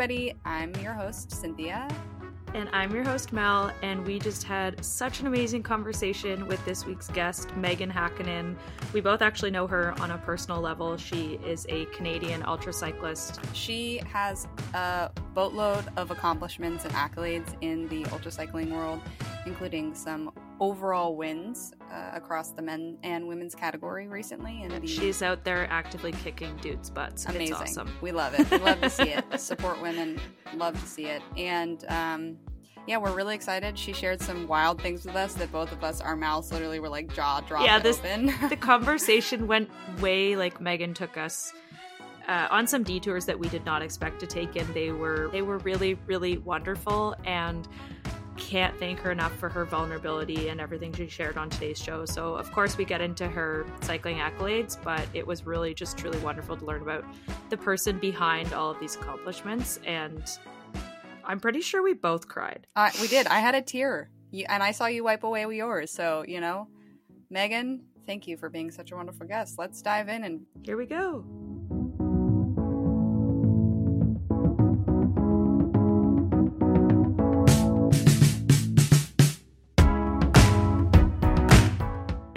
Everybody, I'm your host, Cynthia. And I'm your host, Mel, and we just had such an amazing conversation with this week's guest, Meaghan Hackinen. We both actually know her on a personal level. She is a Canadian ultra cyclist. She has a boatload of accomplishments and accolades in the ultra cycling world, including some overall wins uh, across the men and women's category recently. And the... she's out there actively kicking dudes' butts. Amazing. It's awesome. We love it. We love to see it. Support women. Love to see it. And um, yeah, we're really excited. She shared some wild things with us that both of us, our mouths literally were like jaw dropped yeah, this, open. the conversation went way like Meaghan took us. Uh, on some detours that we did not expect to take and they were they were really really wonderful and can't thank her enough for her vulnerability and everything she shared on today's show. So, of course, we get into her cycling accolades, but it was really just truly wonderful to learn about the person behind all of these accomplishments. And I'm pretty sure we both cried. Uh, we did. I had a tear, and I saw you wipe away yours. So, you know, Meaghan, thank you for being such a wonderful guest. Let's dive in and here we go.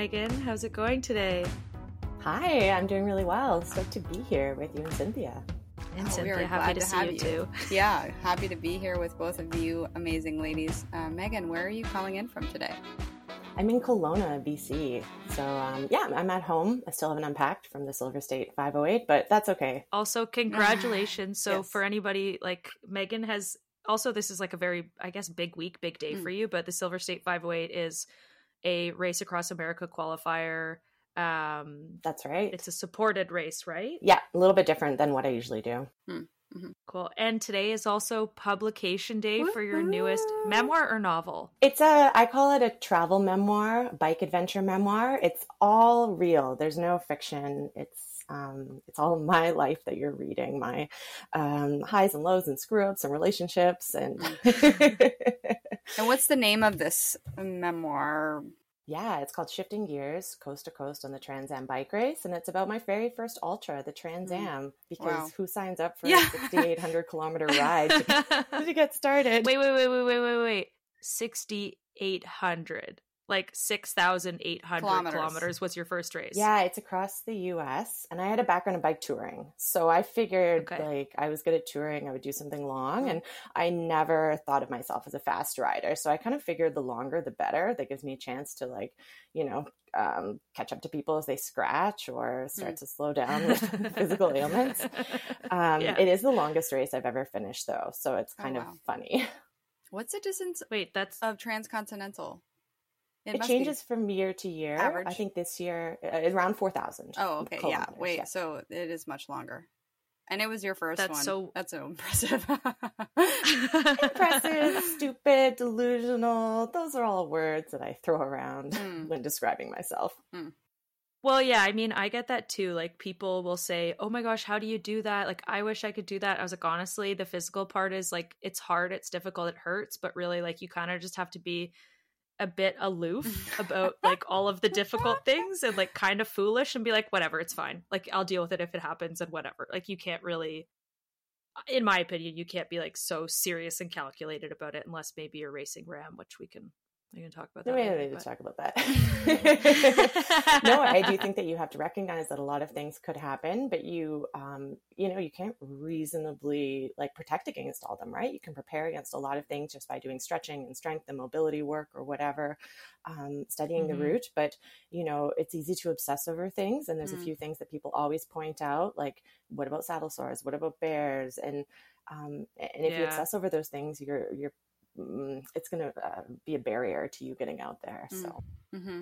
Meaghan. How's it going today? Hi, I'm doing really well. Stoked to be here with you and Cynthia. And oh, Cynthia, happy to, to see you, you too. Yeah, happy to be here with both of you amazing ladies. Uh, Meaghan, where are you calling in from today? I'm in Kelowna, BC. So, um, yeah, I'm at home. I still haven't unpacked from the Silver State 508, but that's okay. Also, congratulations. so, yes. for anybody like Meaghan has also, this is like a very, I guess, big week, big day mm. for you, but the Silver State 508 is a race across America qualifier. Um, That's right. It's a supported race, right? Yeah, a little bit different than what I usually do. Hmm, mm-hmm. Cool. And today is also publication day for your newest memoir or novel. It's a I call it a travel memoir, bike adventure memoir. It's all real. There's no fiction. It's um, it's all my life that you're reading, my um, highs and lows and screw ups and relationships and. and what's the name of this memoir? Yeah, it's called Shifting Gears Coast to Coast on the Trans Am Bike Race. And it's about my very first ultra, the Trans mm. Am, because wow. who signs up for yeah. a 6,800 kilometer ride to, to get started? Wait, wait, wait, wait, wait, wait, wait. 6,800 like 6,800 kilometers. kilometers was your first race. Yeah, it's across the US. And I had a background in bike touring. So I figured okay. like I was good at touring, I would do something long. Mm-hmm. And I never thought of myself as a fast rider. So I kind of figured the longer, the better. That gives me a chance to like, you know, um, catch up to people as they scratch or start mm. to slow down with physical ailments. Um, yeah. It is the longest race I've ever finished, though. So it's oh, kind oh, wow. of funny. What's the distance? Wait, that's of transcontinental. It, it changes from year to year. Average. I think this year uh, around four thousand. Oh, okay, yeah. Wait, yeah. so it is much longer. And it was your first That's one. So that's so impressive. impressive, stupid, delusional. Those are all words that I throw around mm. when describing myself. Mm. Well, yeah, I mean, I get that too. Like people will say, "Oh my gosh, how do you do that?" Like I wish I could do that. I was like, honestly, the physical part is like it's hard, it's difficult, it hurts, but really like you kind of just have to be a bit aloof about like all of the difficult things and like kind of foolish and be like whatever it's fine. Like i'll deal with it if it happens and whatever. Like you can't really in my opinion you can't be like so serious and calculated about it unless maybe you're racing RAAM which we can we can talk about that. We don't need to talk about that. no, I do think that you have to recognize that a lot of things could happen, but you, um, you know, you can't reasonably like protect against all them, right? You can prepare against a lot of things just by doing stretching and strength and mobility work or whatever, um, studying mm-hmm. the route. But you know, it's easy to obsess over things, and there's mm. a few things that people always point out, like what about saddle sores? What about bears? And um, and if yeah. you obsess over those things, you're you're it's going to uh, be a barrier to you getting out there. Mm, so, mm-hmm.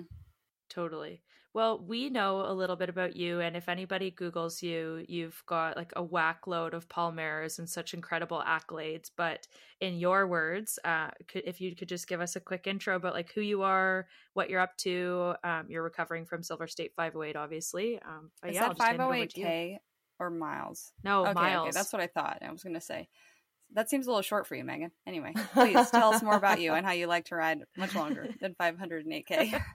totally. Well, we know a little bit about you, and if anybody Googles you, you've got like a whack load of Palmares and such incredible accolades. But in your words, uh, could, if you could just give us a quick intro about like who you are, what you're up to. Um, you're recovering from Silver State 508, obviously. Um, Is yeah, that 508k or miles? No, okay, miles. Okay, that's what I thought. I was going to say that seems a little short for you, Meaghan. Anyway, please tell us more about you and how you like to ride much longer than 508k.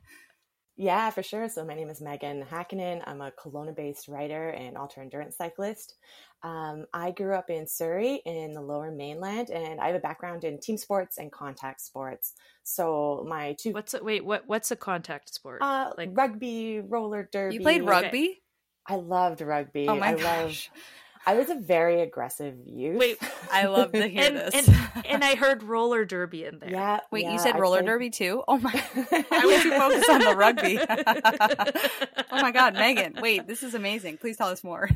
Yeah, for sure. So my name is Meaghan Hackinen. I'm a Kelowna-based writer and ultra endurance cyclist. Um, I grew up in Surrey in the Lower Mainland, and I have a background in team sports and contact sports. So my two what's a, wait what what's a contact sport? Uh, like rugby, roller derby. You played rugby. I loved rugby. Oh my I gosh. Loved, I was a very aggressive youth. Wait, I love to hear and, this. and, and I heard roller derby in there. Yeah. Wait, yeah, you said I roller played- derby too? Oh my! I was too focused on the rugby. oh my god, Meaghan! Wait, this is amazing. Please tell us more.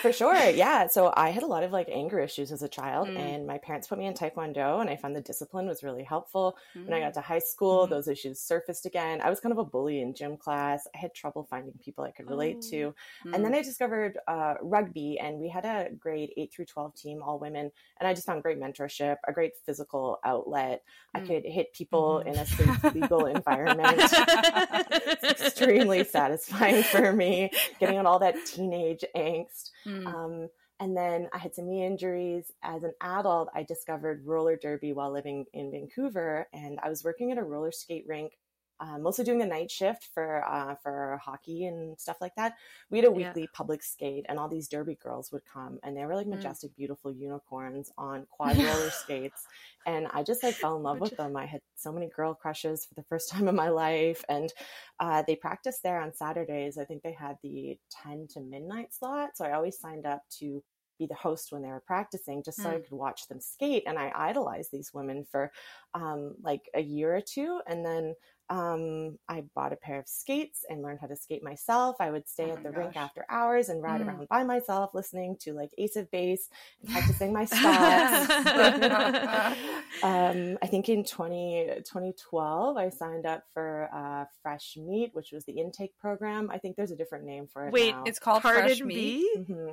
For sure, yeah. So I had a lot of like anger issues as a child, Mm. and my parents put me in Taekwondo, and I found the discipline was really helpful. When Mm. I got to high school, Mhm. those issues surfaced again. I was kind of a bully in gym class. I had trouble finding people I could relate Oh. to. Mm. And then I discovered uh, rugby, and we had a grade 8 through 12 team, all women. And I just found great mentorship, a great physical outlet. I Mm. could hit people Mhm. in a safe, legal environment. It's extremely satisfying for me, getting on all that teenage angst. Mm. Um, and then I had some knee injuries. As an adult, I discovered roller derby while living in Vancouver, and I was working at a roller skate rink, uh, mostly doing the night shift for uh, for hockey and stuff like that. We had a Yeah. weekly public skate, and all these derby girls would come, and they were like Mm. majestic, beautiful unicorns on quad roller skates, and I just like fell in love with them. I had so many girl crushes for the first time in my life, and uh, they practiced there on Saturdays. I think they had the 10 to midnight slot. So I always signed up to be the host when they were practicing just so I Mm. could watch them skate. And I idolized these women for um, like a year or two. And then um, I bought a pair of skates and learned how to skate myself. I would stay Oh at my the rink after hours and ride Mm. around by myself, listening to like Ace of Base and practicing my stops. um, I think in 20, 2012, I signed up for uh, Fresh Meat, which was the intake program. I think there's a different name for it. Wait, now. It's called Pardon Fresh me? Meat. Mhm.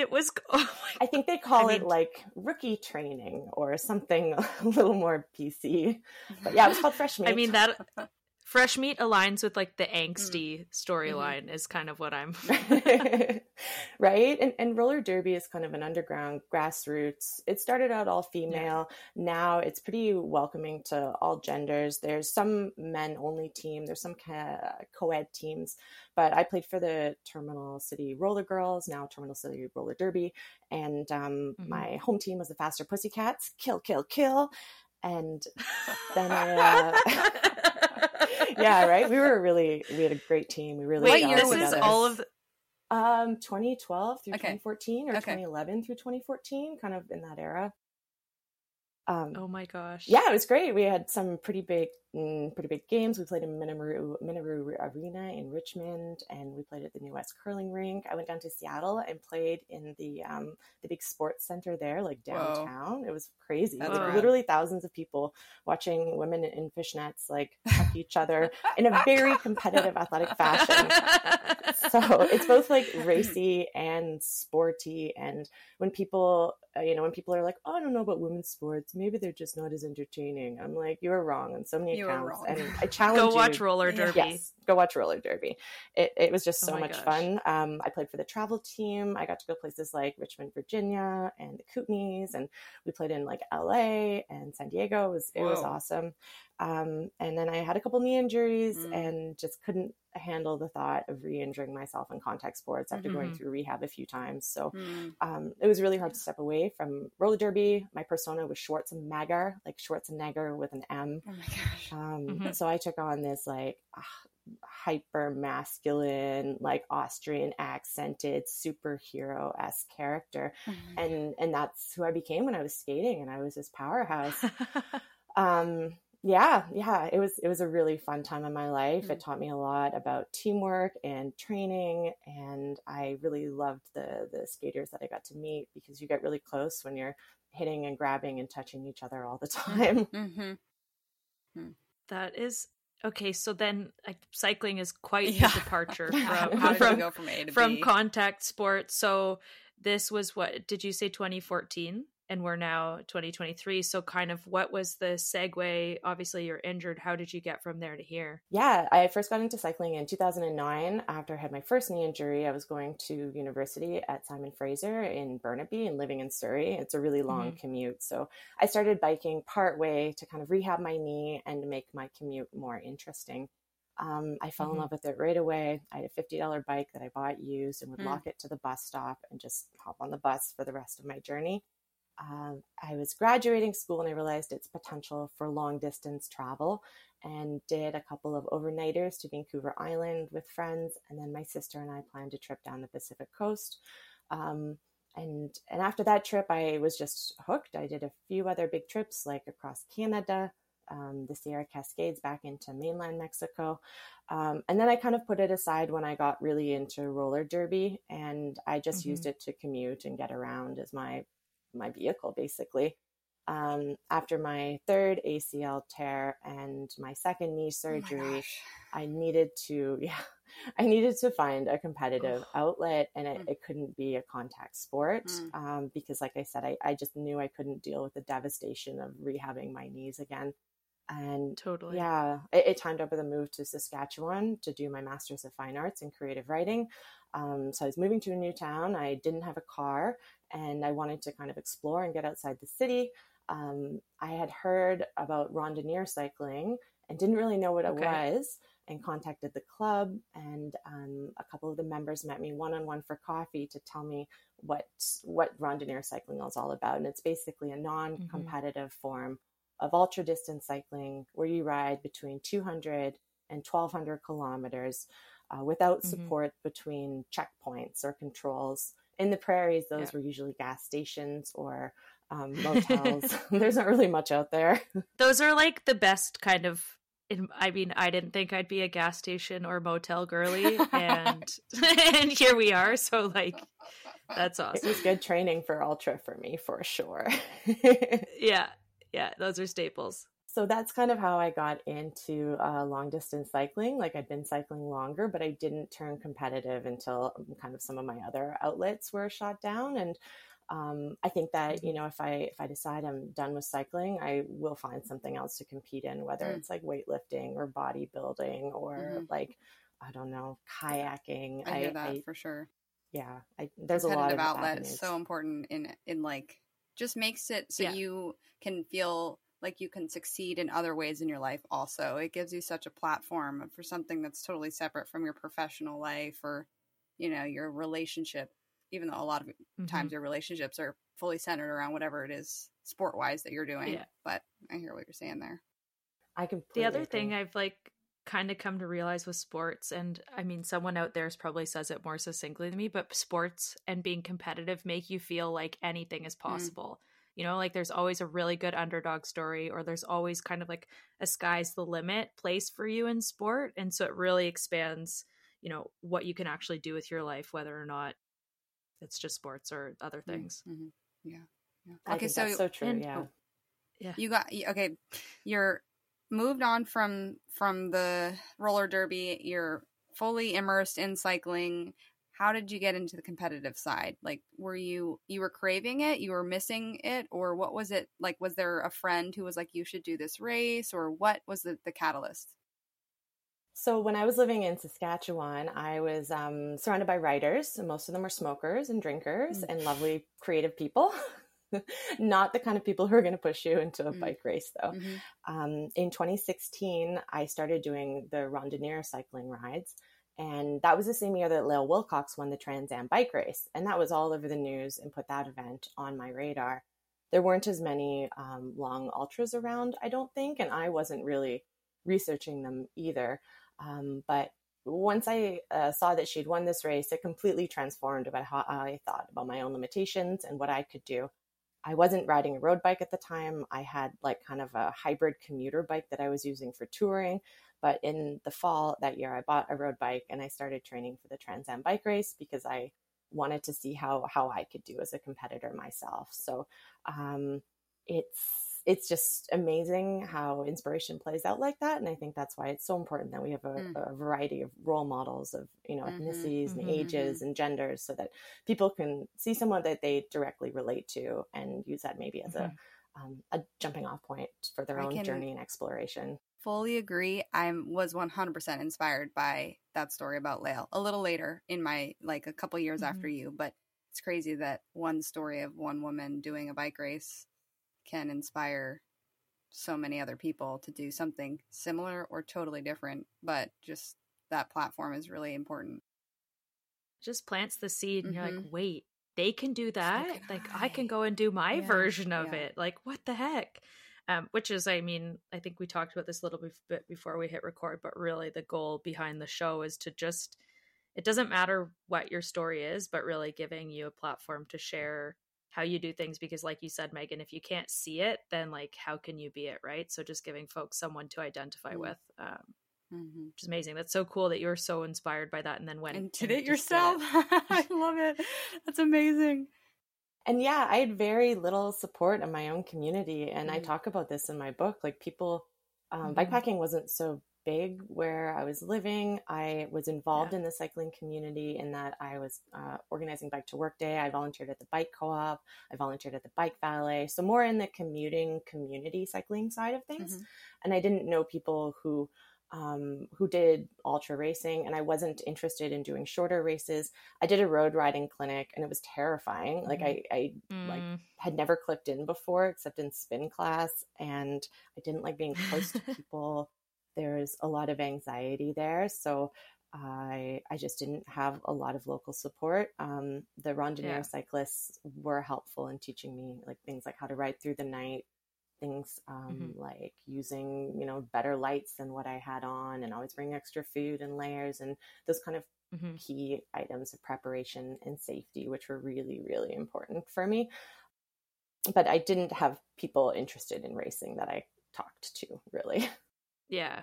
It was. Oh I think they call I it mean- like rookie training or something a little more PC. But yeah, it was called Fresh Meat. I mean that fresh meat aligns with like the Mm. angsty storyline is kind of what I'm right? And, and roller derby is kind of an underground grassroots. It started out all female. Now it's pretty welcoming to all genders. There's some men only team. There's some co-ed teams. But i played for the terminal city roller girls now terminal city roller derby. And um, Mhm. my home team was the faster pussycats kill kill kill. And then I, uh, yeah, right. We were really, we had a great team. We really Wait, What got year this was is all of the, Um, 2012 through Okay. 2014 or Okay. 2011 through 2014, kind of in that era. Um, Oh my gosh. yeah, it was great. We had some pretty big, mm, pretty big games. We played in Minoru, Minoru Arena in Richmond, and we played at the New West Curling Rink. I went down to Seattle and played in the um, the big sports center there, like Whoa. downtown. It was crazy. That's Like, literally thousands of people watching women in fishnets like huck each other in a very competitive athletic fashion so it's both like racy and sporty and when people uh, you know when people are like oh i don't know about women's sports maybe they're just not as entertaining i'm like you're wrong on so many You are accounts wrong. and i challenge Go you watch roller derby. Yes, go watch roller derby. It, it was just Oh so my much gosh. fun. Um, I played for the travel team. I got to go places like Richmond, Virginia, and the Kootenays, and we played in like LA and San Diego. It was it was awesome. Um, and then I had a couple knee injuries Mm. and just couldn't handle the thought of re-injuring myself in contact sports after going Mhm. through rehab a few times. So Mm. um, it was really hard to step away from roller derby. My persona was Schwarzenegger, like Schwartz and Schwarzenegger with an M. Oh my gosh. Um, Mhm. So I took on this like ah, hyper masculine, like Austrian accented superhero esque character, Oh and and that's who I became when I was skating, and I was this powerhouse. um, yeah, yeah, it was it was a really fun time in my life. It Mm. taught me a lot about teamwork and training, and I really loved the the skaters that I got to meet because you get really close when you're hitting and grabbing and touching each other all the time. Mhm. that is okay. So then, like, cycling is quite Yeah. the departure from from go from A to from contact sports. So this was what did you say 2014? And we're now 2023. So kind of what was the segue? Obviously, you're injured. How did you get from there to here? Yeah, I first got into cycling in 2009 after I had my first knee injury. I was going to university at Simon Fraser in Burnaby and living in Surrey. It's a really long commute. So I started biking part way to kind of rehab my knee and make my commute more interesting. Um, I fell Mhm. in love with it right away. I had a $50 bike that I bought used and would Mm. lock it to the bus stop and just hop on the bus for the rest of my journey. Um, I was graduating school and I realized its potential for long distance travel and did a couple of overnighters to Vancouver Island with friends. And then my sister and I planned a trip down the Pacific coast. Um, and and after that trip, I was just hooked. I did a few other big trips, like across Canada, um, the Sierra Cascades back into mainland Mexico. Um, and then I kind of put it aside when I got really into roller derby, and I just used it to commute and get around as my my vehicle, basically. Um, after my third ACL tear and my second knee Oh surgery, gosh. I needed to, yeah, I needed to find a competitive outlet and it, Mm. it couldn't be a contact sport Mm. um, because, like I said, I, I just knew I couldn't deal with the devastation of rehabbing my knees again. And Totally. yeah, it, it timed with the move to Saskatchewan to do my Master's of Fine Arts in Creative Writing. Um, so I was moving to a new town. I didn't have a car and I wanted to kind of explore and get outside the city. Um, I had heard about randonneur cycling and didn't really know what it Okay. was and contacted the club and um, a couple of the members met me one-on-one for coffee to tell me what what randonneur cycling is all about and it's basically a non-competitive form of ultra distance cycling where you ride between 200 and 1200 kilometers uh, without Mhm. support between checkpoints or controls in the prairies those Yeah. were usually gas stations or um, motels there's not really much out there Those are like the best kind of. I mean, I didn't think I'd be a gas station or motel girly, and and here we are. So like, that's it awesome. was good training for ultra for me for sure Yeah, yeah, those are staples. So that's kind of how I got into uh, long distance cycling. Like I'd been cycling longer, but I didn't turn competitive until um, kind of some of my other outlets were shot down. And um, I think that you know if I if I decide I'm done with cycling, I will find something else to compete in, whether Mm. it's like weightlifting or bodybuilding or Mhm. like I don't know kayaking. I hear that for sure. yeah, I, there's a lot of outlets avenues. so important in in like just makes it so Yeah. you can feel like you can succeed in other ways in your life also it gives you such a platform for something that's totally separate from your professional life or you know your relationship even though a lot of Mhm. times your relationships are fully centered around whatever it is sport wise that you're doing Yeah. but i hear what you're saying there I completely the other agree. thing I've like kind of come to realize with sports, and I mean, someone out there probably says it more succinctly than me, but sports and being competitive make you feel like anything is possible. You know, like there's always a really good underdog story, or there's always kind of like a sky's the limit place for you in sport. And so it really expands, you know, what you can actually do with your life, whether or not it's just sports or other things. mm-hmm. yeah yeah I okay think so that's so true. and- yeah. oh, Yeah. you got okay you're moved on from from the roller derby you're fully immersed in cycling how did you get into the competitive side like were you you were craving it you were missing it or what was it like was there a friend who was like you should do this race or what was the, the catalyst So when I was living in Saskatchewan, I was um, surrounded by writers, and most of them were smokers and drinkers Mm. and lovely, creative people. Not the kind of people who are going to push you into a Mm. bike race, though. Mhm. Um, in 2016, I started doing the randonneur cycling rides, and that was the same year that Lael Wilcox won the Trans Am bike race, and that was all over the news and put that event on my radar. There weren't as many um, long ultras around, I don't think, and I wasn't really researching them either. Um, but once I uh, saw that she'd won this race, it completely transformed about how I thought about my own limitations and what I could do. I wasn't riding a road bike at the time. I had like kind of a hybrid commuter bike that I was using for touring. But in the fall that year, I bought a road bike and I started training for the Trans Am bike race because I wanted to see how how I could do as a competitor myself. So um, it's it's just amazing how inspiration plays out like that, and I think that's why it's so important that we have a, Mm. a variety of role models of you know Mhm, ethnicities mhm, and ages and genders, so that people can see someone that they directly relate to and use that maybe as a um, a jumping off point for their I own journey and exploration. fully agree i was 100% inspired by that story about Lael a little later in my like a couple years Mhm. after you but it's crazy that one story of one woman doing a bike race can inspire so many other people to do something similar or totally different, but just that platform is really important. Just plants the seed and mm-hmm. you're like, mm-hmm. wait, they can do that? So can like I. I. can go and do my yeah. version of yeah. it. Like what the heck? Um, which is, I mean, I think we talked about this a little bit before we hit record, but really the goal behind the show is to just, it doesn't matter what your story is, but really giving you a platform to share how you do things because like you said meaghan if you can't see it then like how can you be it right so just giving folks someone to identify mm-hmm. with um, mm-hmm. which is amazing that's so cool that you were so inspired by that and then went and did and it yourself it. i love it that's amazing and yeah i had very little support in my own community and mm-hmm. i talk about this in my book like people um, mm-hmm. bikepacking wasn't so big where I was living. I was involved yeah. in the cycling community in that I was uh, organizing Bike to Work Day. I volunteered at the Bike Co op. I volunteered at the Bike Valet. So, more in the commuting community cycling side of things. Mm-hmm. And I didn't know people who. Um, who did ultra racing and I wasn't interested in doing shorter races. I did a road riding clinic and it was terrifying. Mm-hmm. Like I, I mm. like had never clipped in before except in spin class and I didn't like being close to people there's a lot of anxiety there. So I I just didn't have a lot of local support. Um, the randonneur yeah. cyclists were helpful in teaching me like things like how to ride through the night, things um, mm-hmm. like using you know better lights than what I had on, and always bring extra food and layers and those kind of mm-hmm. key items of preparation and safety, which were really really important for me. But I didn't have people interested in racing that I talked to really. Yeah.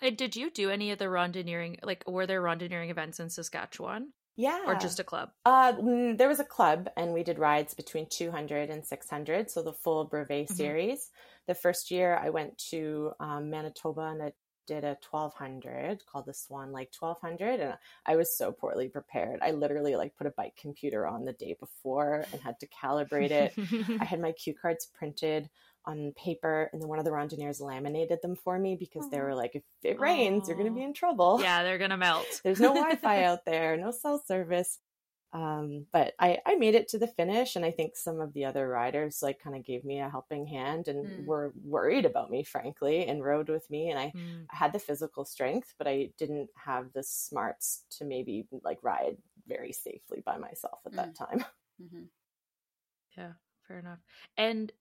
And did you do any of the randonneuring? Like, were there randonneuring events in Saskatchewan? Yeah. Or just a club? Uh, mm, there was a club, and we did rides between 200 and 600, so the full brevet mm-hmm. series. The first year I went to um, Manitoba and I did a 1200 called the Swan Lake 1200, and I was so poorly prepared. I literally like put a bike computer on the day before and had to calibrate it. I had my cue cards printed on paper and then one of the randonneurs laminated them for me because they were like if it rains you're going to be in trouble yeah they're going to melt there's no wi-fi out there no cell service um, but I, I made it to the finish and i think some of the other riders like kind of gave me a helping hand and mm. were worried about me frankly and rode with me and I, mm. I had the physical strength but i didn't have the smarts to maybe like ride very safely by myself at mm. that time mm-hmm. yeah fair enough and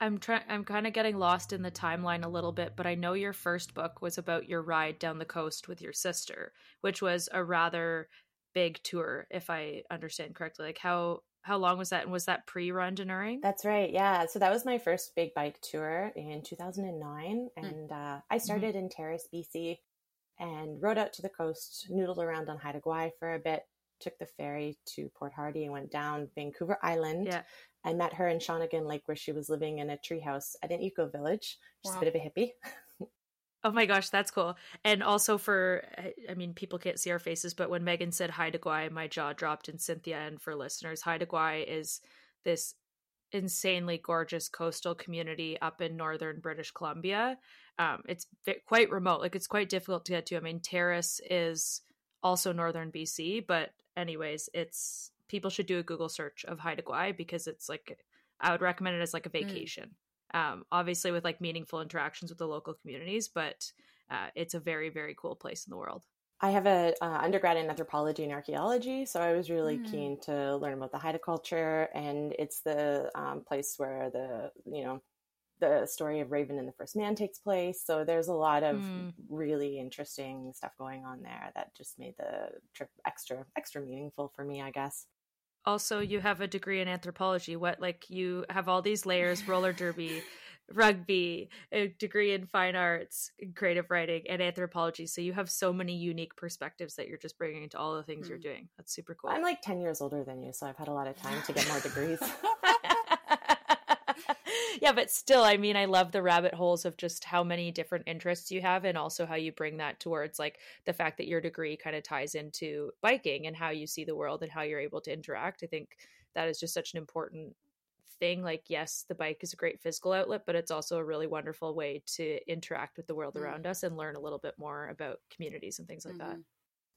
I'm trying I'm kind of getting lost in the timeline a little bit, but I know your first book was about your ride down the coast with your sister, which was a rather big tour if I understand correctly. Like how how long was that and was that pre-randonneuring? That's right. Yeah. So that was my first big bike tour in 2009 hmm. and uh, I mm-hmm. started mm-hmm. in Terrace, BC and rode out to the coast, noodled around on Haida Gwaii for a bit took the ferry to Port Hardy and went down Vancouver Island. Yeah. I met her in Shawnigan Lake where she was living in a treehouse at an eco village. She's wow. a bit of a hippie. Oh my gosh, that's cool. And also for, I mean, people can't see our faces, but when Meaghan said Haida Gwaii, my jaw dropped. And Cynthia, and for listeners, Haida Gwaii is this insanely gorgeous coastal community up in northern British Columbia. Um, it's quite remote, like it's quite difficult to get to. I mean, Terrace is also northern BC, but anyways, it's people should do a Google search of Haida Gwaii because it's like I would recommend it as like a mm. vacation. Mm. Um, obviously with like meaningful interactions with the local communities, but uh, it's a very very cool place in the world. I have a uh, undergrad in anthropology and archaeology, so I was really mm. keen to learn about the Haida culture, and it's the um, place where the you know the story of Raven and the First Man takes place. So there's a lot of mm. really interesting stuff going on there that just made the trip extra extra meaningful for me, I guess. Also, you have a degree in anthropology. What like you have all these layers: roller derby, rugby, a degree in fine arts, creative writing, and anthropology. So you have so many unique perspectives that you're just bringing to all the things mm. you're doing. That's super cool. I'm like ten years older than you, so I've had a lot of time to get more degrees. yeah, but still, I mean, I love the rabbit holes of just how many different interests you have and also how you bring that towards like the fact that your degree kind of ties into biking and how you see the world and how you're able to interact. I think that is just such an important thing. Like, yes, the bike is a great physical outlet, but it's also a really wonderful way to interact with the world mm-hmm. around us and learn a little bit more about communities and things like mm-hmm. that.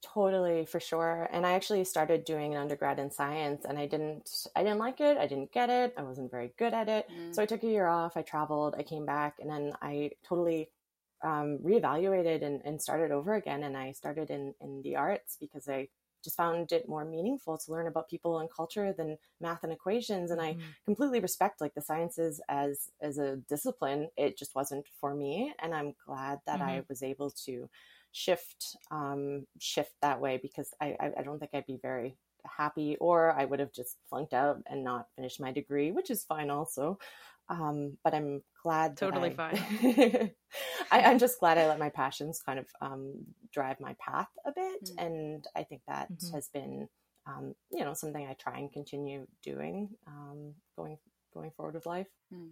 Totally, for sure. And I actually started doing an undergrad in science and I didn't I didn't like it. I didn't get it. I wasn't very good at it. Mm. So I took a year off. I traveled, I came back and then I totally um, reevaluated and, and started over again. And I started in, in the arts because I just found it more meaningful to learn about people and culture than math and equations. And mm-hmm. I completely respect like the sciences as as a discipline. It just wasn't for me. And I'm glad that mm-hmm. I was able to shift um, shift that way because I, I, I don't think I'd be very happy or I would have just flunked out and not finished my degree, which is fine also. Um, but I'm glad totally I, fine. I, am just glad I let my passions kind of um, drive my path a bit, mm-hmm. and I think that mm-hmm. has been um, you know something I try and continue doing um, going going forward with life. Mm.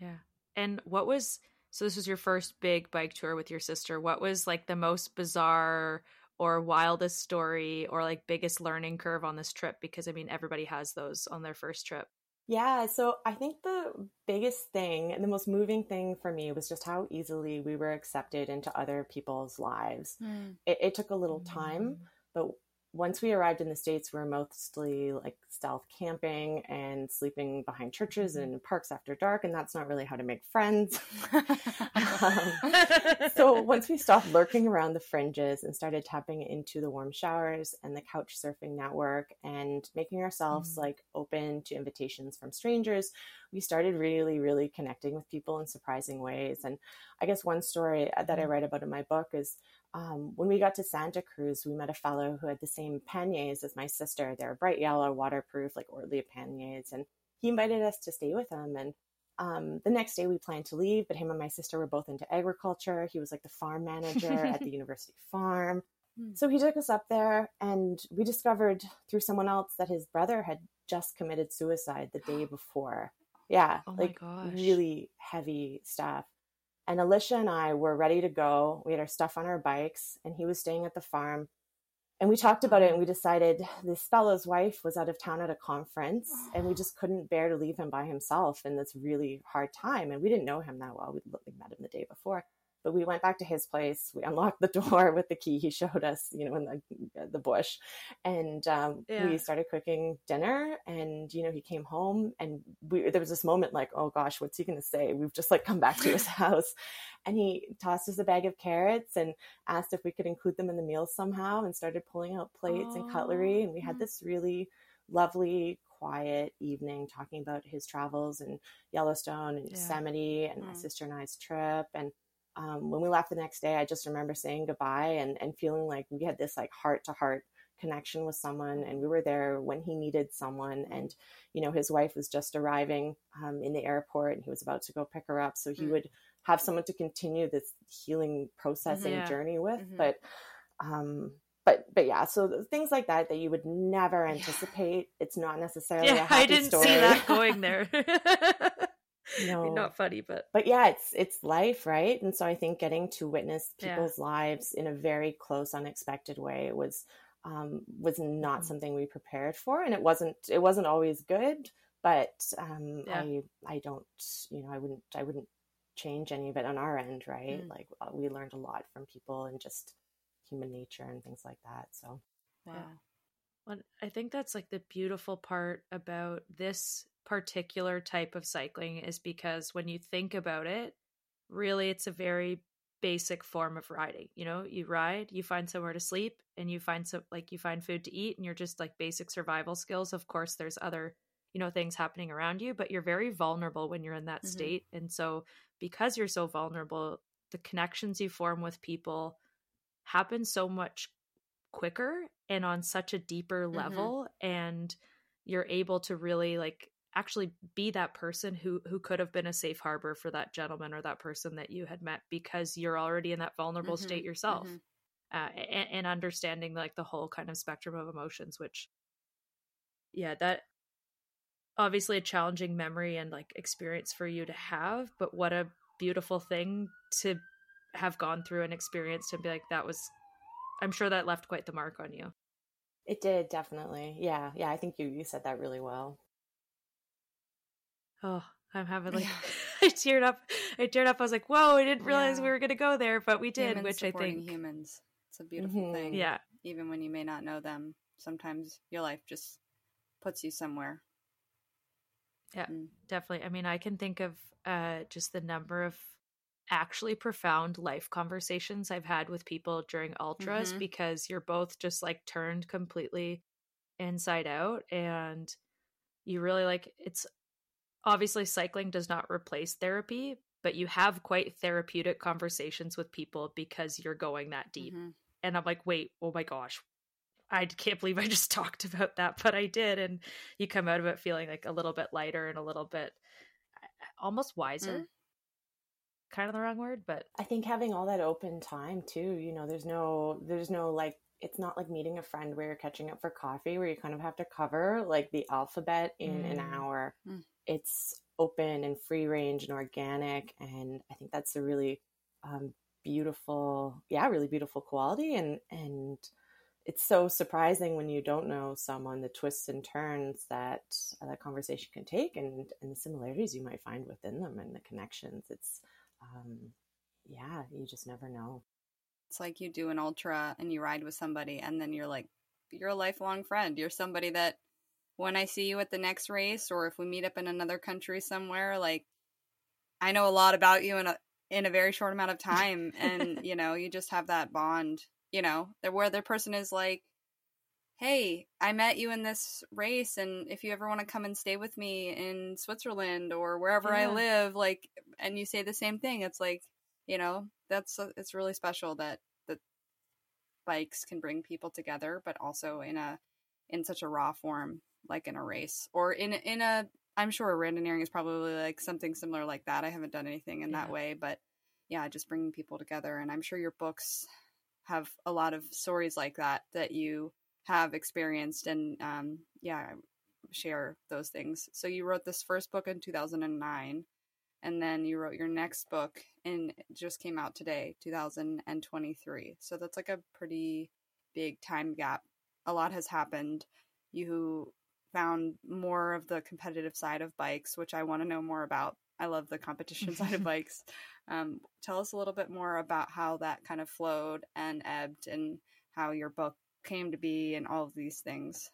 Yeah, and what was so this was your first big bike tour with your sister. What was like the most bizarre or wildest story or like biggest learning curve on this trip? Because I mean, everybody has those on their first trip. Yeah, so I think the biggest thing and the most moving thing for me was just how easily we were accepted into other people's lives. Mm. It, it, took a little time, mm. but once we arrived in the states we were mostly like stealth camping and sleeping behind churches mm-hmm. and parks after dark and that's not really how to make friends um, so once we stopped lurking around the fringes and started tapping into the warm showers and the couch surfing network and making ourselves mm-hmm. like open to invitations from strangers we started really really connecting with people in surprising ways and i guess one story that i mm-hmm. write about in my book is um, when we got to Santa Cruz, we met a fellow who had the same panniers as my sister. They're bright yellow, waterproof, like Ortlieb panniers. And he invited us to stay with him. And um, the next day we planned to leave, but him and my sister were both into agriculture. He was like the farm manager at the university farm. Hmm. So he took us up there, and we discovered through someone else that his brother had just committed suicide the day before. Yeah, oh like really heavy stuff. And Alicia and I were ready to go. We had our stuff on our bikes, and he was staying at the farm. And we talked about it, and we decided this fellow's wife was out of town at a conference, and we just couldn't bear to leave him by himself in this really hard time. And we didn't know him that well. We met him the day before. But we went back to his place. We unlocked the door with the key he showed us, you know, in the the bush, and um, yeah. we started cooking dinner. And you know, he came home, and we there was this moment like, oh gosh, what's he going to say? We've just like come back to his house, and he tossed us a bag of carrots and asked if we could include them in the meal somehow, and started pulling out plates and cutlery. And we had this really lovely quiet evening talking about his travels in Yellowstone and Yosemite and mm. my sister and I's trip and um, when we left the next day, I just remember saying goodbye and, and feeling like we had this like heart to heart connection with someone and we were there when he needed someone and you know his wife was just arriving um, in the airport and he was about to go pick her up so he mm. would have someone to continue this healing process and journey with mm-hmm. but um but but yeah so things like that that you would never anticipate yeah. it's not necessarily yeah, i didn't story. see that going there no not funny but but yeah it's it's life right and so i think getting to witness people's yeah. lives in a very close unexpected way was um was not mm-hmm. something we prepared for and it wasn't it wasn't always good but um yeah. i i don't you know i wouldn't i wouldn't change any of it on our end right mm. like uh, we learned a lot from people and just human nature and things like that so wow yeah. well i think that's like the beautiful part about this particular type of cycling is because when you think about it, really it's a very basic form of riding. You know, you ride, you find somewhere to sleep, and you find some like you find food to eat, and you're just like basic survival skills. Of course, there's other you know things happening around you, but you're very vulnerable when you're in that mm-hmm. state, and so because you're so vulnerable, the connections you form with people happen so much quicker and on such a deeper mm-hmm. level mm-hmm. and you're able to really like actually be that person who who could have been a safe harbor for that gentleman or that person that you had met because you're already in that vulnerable mm-hmm, state yourself mm-hmm. uh, and, and, understanding like the whole kind of spectrum of emotions which yeah that obviously a challenging memory and like experience for you to have but what a beautiful thing to have gone through and experienced and be like that was i'm sure that left quite the mark on you. It did definitely. Yeah yeah i think you you said that really well Oh, I'm having like I teared up. I teared up. I was like, "Whoa! I didn't realize yeah. we were going to go there, but we did." Humans which I think humans. It's a beautiful Mhm. thing. Yeah. Even when you may not know them, sometimes your life just puts you somewhere. Yeah. Mm. Definitely. I mean, I can think of uh, just the number of actually profound life conversations I've had with people during ultras Mhm. because you're both just like turned completely inside out and you really like it's obviously cycling does not replace therapy, but you have quite therapeutic conversations with people because you're going that deep. Mhm. And I'm like, wait, oh my gosh. I can't believe I just talked about that, but I did. And you come out of it feeling like a little bit lighter and a little bit almost wiser. Mm. Kind of the wrong word, but I think having all that open time too, you know, there's no, there's no like, it's not like meeting a friend where you're catching up for coffee where you kind of have to cover like the alphabet in an Mm. hour. Mm. It's open and free range and organic. And I think that's a really um, beautiful, yeah, really beautiful quality. And, and it's so surprising when you don't know someone, the twists and turns that uh, that conversation can take and, and the similarities you might find within them and the connections. It's, um, yeah, you just never know. It's like you do an ultra and you ride with somebody, and then you're like, you're a lifelong friend. You're somebody that when I see you at the next race, or if we meet up in another country somewhere, like I know a lot about you in a in a very short amount of time, and you know, you just have that bond. You know, where the person is like, hey, I met you in this race, and if you ever want to come and stay with me in Switzerland or wherever I live, like, and you say the same thing, it's like, you know, that's it's really special that that bikes can bring people together, but also in a in such a raw form, like in a race or in in a. I'm sure randonneuring is probably like something similar like that. I haven't done anything in that way, but yeah, just bringing people together, and I'm sure your books have a lot of stories like that that you have experienced and um, yeah share those things so you wrote this first book in 2009 and then you wrote your next book and it just came out today 2023 so that's like a pretty big time gap. A lot has happened. You found more of the competitive side of bikes which i want to know more about. I love the competition side of bikes. Um, tell us a little bit more about how that kind of flowed and ebbed and how your book came to be and all of these things.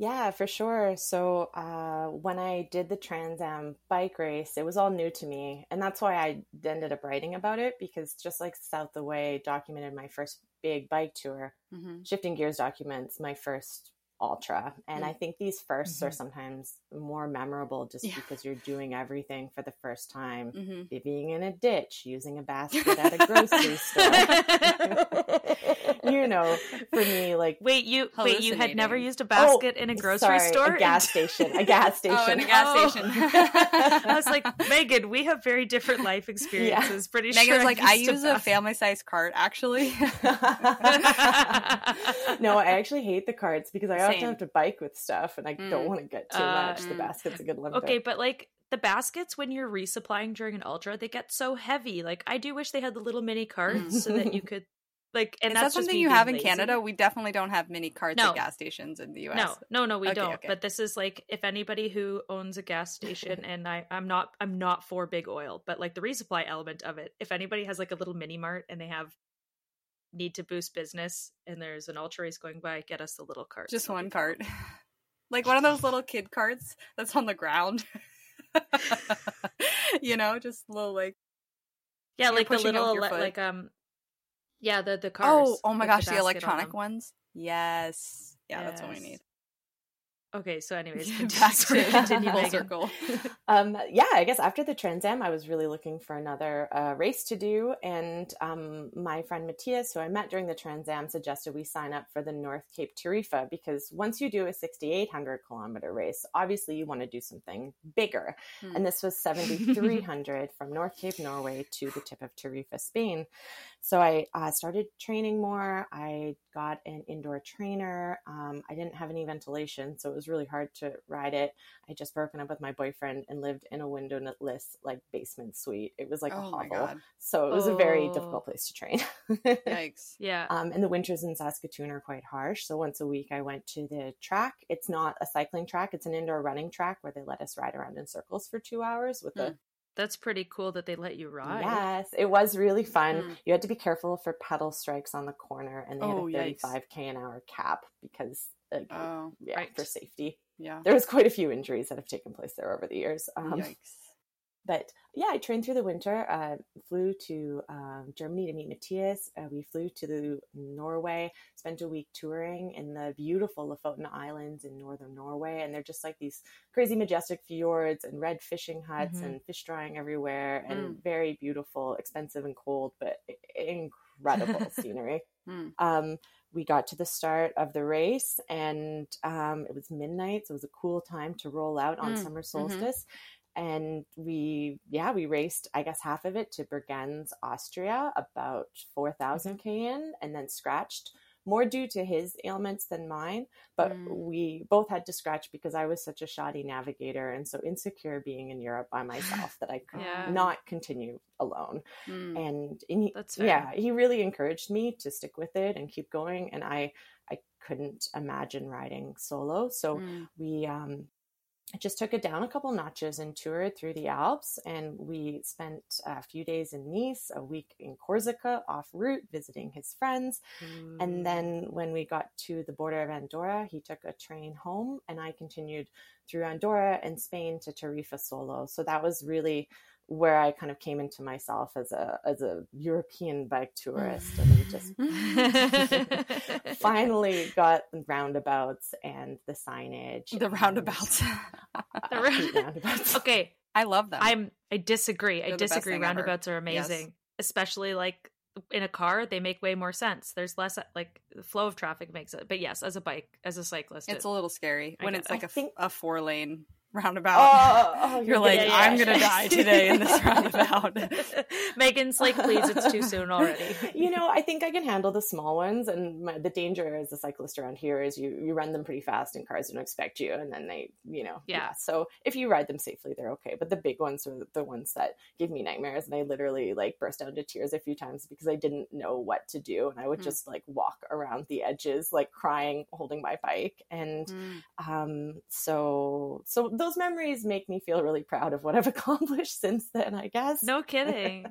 Yeah, for sure. So uh, when I did the Trans Am bike race, it was all new to me. And that's why I ended up writing about it because just like South Away documented my first big bike tour, Mm-hmm. Shifting Gears documents my first ultra. And Mm. I think these 1st are Mhm. sometimes more memorable just Yeah. because you're doing everything for the first time. Mm-hmm. Being in a ditch, using a basket at a grocery store. you know, for me, like wait, you wait, you had never used a basket in a grocery Oh, sorry, store? a gas station, a gas station. Oh, in a gas Oh. station. I was like, Meaghan, we have very different life experiences. Pretty Meaghan sure was like, I use a basket. family size cart actually. no, I actually hate the carts because I often have to bike with stuff, and I Mm. don't want to get too Uh, much. The mm. basket's a good limiter. Okay, but like the baskets when you're resupplying during an ultra, they get so heavy. Like I do wish they had the little mini carts so that you could like and Is that's that something me you have in lazy. Canada? We definitely don't have mini carts No. at gas stations in the US. No, no, no, we Okay, don't. okay. But this is like if anybody who owns a gas station and I, I'm not I'm not for big oil, but like the resupply element of it. If anybody has like a little mini mart and they have need to boost business and there's an ultra race going by, get us the little cart. Just one cart. like one of those little kid carts that's on the ground. you know, just little like Yeah, like the little your le- foot. like um yeah, the the cars. Oh, oh my gosh, the, basket on electronic them. ones. Yes. Yeah, that's what we need. Okay, so anyways, Back continue, to sorry, continue full circle. um, yeah, I guess after the Trans Am, I was really looking for another uh, race to do. And um, my friend Matthias, who I met during the Trans Am, suggested we sign up for the North Cape Tarifa because once you do a 6,800 kilometer race, obviously you want to do something bigger. Hmm. And this was 7,300 from North Cape, Norway to the tip of Tarifa, Spain. So I uh, started training more. I got an indoor trainer. Um, I didn't have any ventilation, so it was really hard to ride it. I just broken up with my boyfriend and lived in a windowless like basement suite. It was like a oh my hovel, so it was a very Oh. difficult place to train. Yikes. Yeah. Um, and the winters in Saskatoon are quite harsh. So once a week, I went to the track. It's not a cycling track; it's an indoor running track where they let us ride around in circles for two hours with Hmm. the that's pretty cool that they let you ride. Yes, it was really fun. Mm. You had to be careful for pedal strikes on the corner, and they Oh, had a yikes. 35k an hour cap because, like, Oh, yeah, right. for safety. yeah. There was quite a few injuries that have taken place there over the years. Um, Yikes. But yeah, I trained through the winter. Uh, flew to um, Germany to meet Matthias. Uh, we flew to the Norway, spent a week touring in the beautiful Lofoten Islands in northern Norway, and they're just like these crazy majestic fjords and red fishing huts Mhm. and fish drying everywhere, and Mm. very beautiful, expensive and cold, but incredible scenery. Mm. Um, we got to the start of the race and um, it was midnight so it was a cool time to roll out on Mm, summer mhm. solstice and we yeah we raced i guess half of it to bregenz austria about 4000 Mm-hmm. kn and then scratched more due to his ailments than mine but Mm. we both had to scratch because i was such a shoddy navigator and so insecure being in europe by myself that i could Yeah. not continue alone Mm. and, and he, yeah he really encouraged me to stick with it and keep going and i i couldn't imagine riding solo so Mm. we um I just took it down a couple notches and toured through the Alps. And we spent a few days in Nice, a week in Corsica off route, visiting his friends. Ooh. And then when we got to the border of Andorra, he took a train home, and I continued through Andorra and Spain to Tarifa solo. So that was really where I kind of came into myself as a as a European bike tourist, and just finally got the roundabouts and the signage. the roundabouts. I hate roundabouts. okay, I love them. I'm I disagree. I They're the best disagree. thing ever. Roundabouts are Yes. amazing, especially like in a car. They make way more sense. There's less like the flow of traffic makes it. But yes, as a bike, as a cyclist, it's it- a little scary I when it's it. like I a, f- think- a four lane roundabout. Oh, oh, You're like, getting I'm gonna die today in this roundabout. Meaghan's like, please, it's too soon already. you know, I think I can handle the small ones, and my, the danger as a cyclist around here is you you run them pretty fast, and cars don't expect you, and then they, you know, Yeah. So if you ride them safely, they're okay. But the big ones are the ones that give me nightmares, and I literally like burst out into tears a few times because I didn't know what to do, and I would Mm. just like walk around the edges, like crying, holding my bike, and Mm. um so so those memories make me feel really proud of what i've accomplished since then i guess No kidding.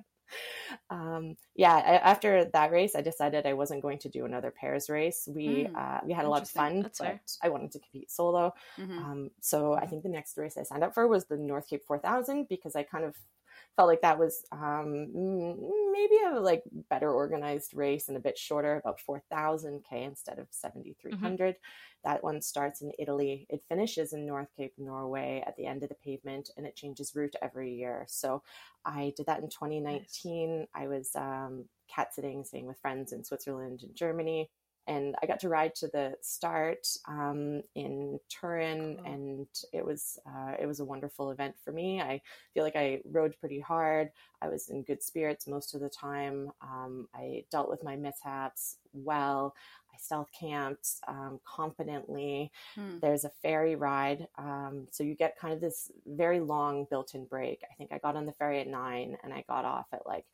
um yeah a- after that race i decided i wasn't going to do another pairs race we Hmm, uh we had a lot of fun That's but fair. i wanted to compete solo Mhm. um so i think the next race i signed up for was the north cape 4000 because i kind of felt like that was um maybe a like better organized race and a bit shorter about 4000 k instead of 7300 that one starts in italy. It finishes in north cape norway at the end of the pavement and it changes route every year. So i did that in 2019 i was um cat sitting staying with friends in switzerland and germany and I got to ride to the start um, in Turin, Cool. and it was uh, it was a wonderful event for me. I feel like I rode pretty hard. I was in good spirits most of the time. Um, I dealt with my mishaps well. I stealth camped um, confidently. Hmm. There's a ferry ride, um, so you get kind of this very long built-in break. I think I got on the ferry at nine, and I got off at like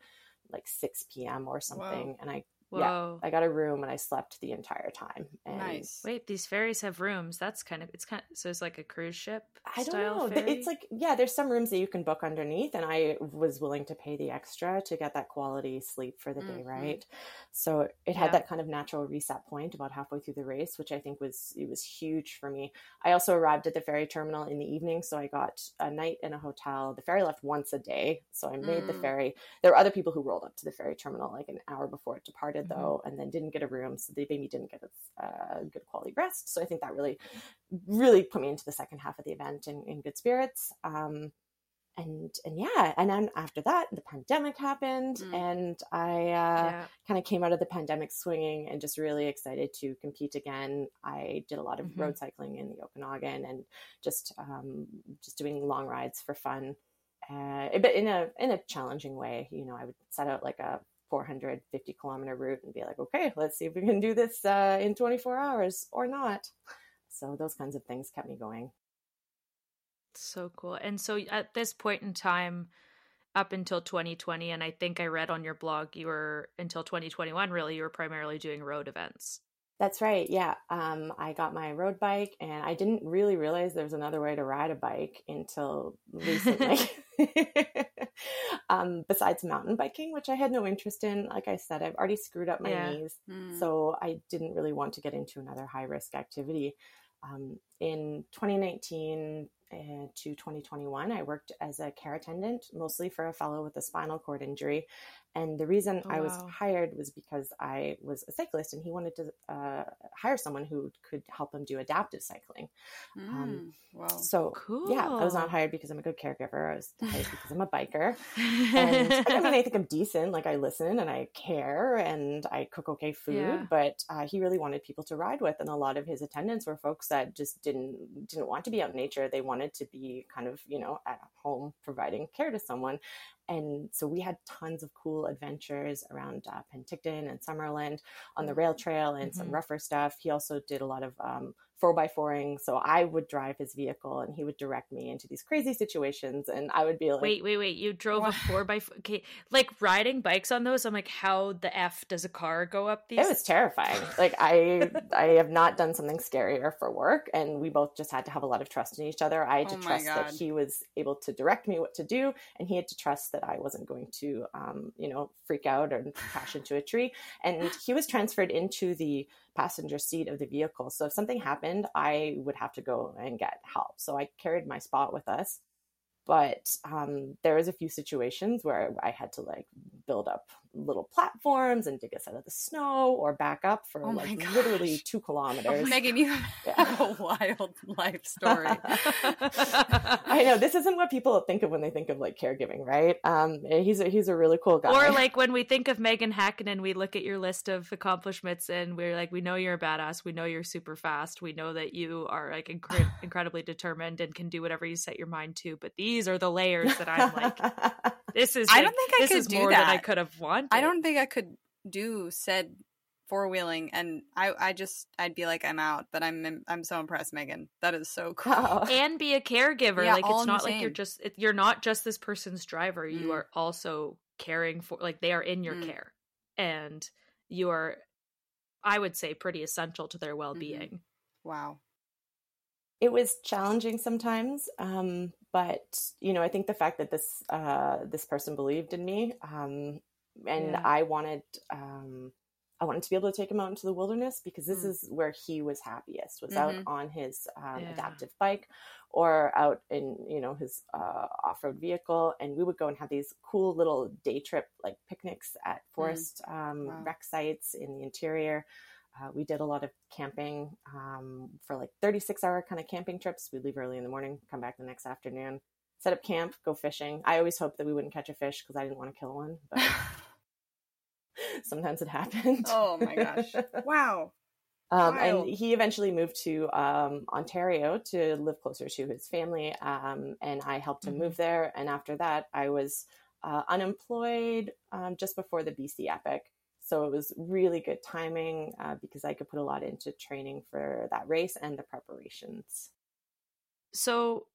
like 6 p.m. or something, and I Whoa. Yeah, I got a room and I slept the entire time. And Nice. Wait, these ferries have rooms. That's kind of it's kind of so it's like a cruise ship I don't style know. ferry. It's like yeah, there's some rooms that you can book underneath, and I was willing to pay the extra to get that quality sleep for the day, Mhm. right? So it Yeah. had that kind of natural reset point about halfway through the race, which I think was it was huge for me. I also arrived at the ferry terminal in the evening, so I got a night in a hotel. The ferry left once a day, so I made the Mm. ferry. There were other people who rolled up to the ferry terminal like an hour before it departed, Mhm. though, and then didn't get a room, so they maybe didn't get a uh, good quality rest. So I think that really really put me into the second half of the event in, in good spirits. Um, and and yeah, and then after that, the pandemic happened, Mm. and I uh, yeah. kind of came out of the pandemic swinging and just really excited to compete again. I did a lot of Mhm. road cycling in the Okanagan and just um, just doing long rides for fun, uh, but in a in a challenging way. You know, I would set out like a 450 kilometer route and be like, okay, let's see if we can do this uh, in 24 hours or not. So those kinds of things kept me going. So cool. And so at this point in time, up until 2020, and I think I read on your blog, you were until 2021, really, you were primarily doing road events. That's right. Yeah. Um, I got my road bike and I didn't really realize there was another way to ride a bike until recently. um, besides mountain biking, which I had no interest in. Like I said, I've already screwed up my Yeah. knees, Mm. so I didn't really want to get into another high risk activity. Um, in 2019 uh, to 2021, I worked as a care attendant, mostly for a fellow with a spinal cord injury. And the reason Oh, I was wow. hired was because I was a cyclist and he wanted to uh, hire someone who could help him do adaptive cycling. Mm. Wow. So, yeah, I was not hired because I'm a good caregiver. I was hired because I'm a biker. And I mean, I think I'm decent. Like, I listen and I care and I cook okay food. Yeah. But uh, he really wanted people to ride with, and a lot of his attendants were folks that just didn't didn't want to be out in nature. They wanted to be kind of you know at home providing care to someone. And so we had tons of cool adventures around uh, Penticton and Summerland on the rail trail and some Mhm. rougher stuff. He also did a lot of um, four by fouring. So I would drive his vehicle and he would direct me into these crazy situations. And I would be like, Wait, wait, wait! You drove Wha- a four by four. Okay, like riding bikes on those. I'm like, how the f does a car go up these? it was terrifying. Like I, I have not done something scarier for work, and we both just had to have a lot of trust in each other. I had to Oh my trust that he was able to direct me what to do, and he had to trust that I wasn't going to, um, you know, freak out or crash into a tree. And he was transferred into the passenger seat of the vehicle, so if something happened, I would have to go and get help. So I carried my spot with us. But um, there was a few situations where I had to like build up little platforms and dig us out of the snow or back up for Oh like gosh. literally two kilometers. Meaghan, you Yeah. have a wild life story. I know this isn't what people think of when they think of like caregiving, right? Um, he's a, he's a really cool guy. Or like when we think of Meaghan Hackinen, we look at your list of accomplishments and we're like, we know you're a badass. We know you're super fast. We know that you are like incre- incredibly determined and can do whatever you set your mind to. But these are the layers that I'm like, this is. I don't think I could do more than I could have wanted. I don't think I could do said four wheeling, and I, I just, I'd be like, I'm out. But I'm, I'm so impressed, Meaghan. That is so cool. Oh. and be a caregiver. Yeah, like all it's in the not like you're just it, you're not just this person's driver. You Mm. are also caring for like they are in your Mm. care, and you are, I would say, pretty essential to their Mm-hmm. well being. Wow. it was challenging sometimes um, but you know i think the fact that this uh, this person believed in me um, and Yeah. i wanted um, i wanted to be able to take him out into the wilderness because this Mm. is where he was happiest was out Mhm. on his um, Yeah. adaptive bike or out in you know his uh, off-road vehicle and we would go and have these cool little day trip like picnics at forest um, Wow. rec sites in the interior uh, we did a lot of camping um, for like 36 hour kind of camping trips. We'd leave early in the morning, come back the next afternoon, set up camp, go fishing. I always hoped that we wouldn't catch a fish because I didn't want to kill one, but sometimes it happened. oh my gosh. Wow. Um, Wild. and he eventually moved to um, Ontario to live closer to his family, um, and I helped him Mhm. move there. And after that, I was uh, unemployed um, just before the BC Epic, so it was really good timing uh, because I could put a lot into training for that race and the preparations. So,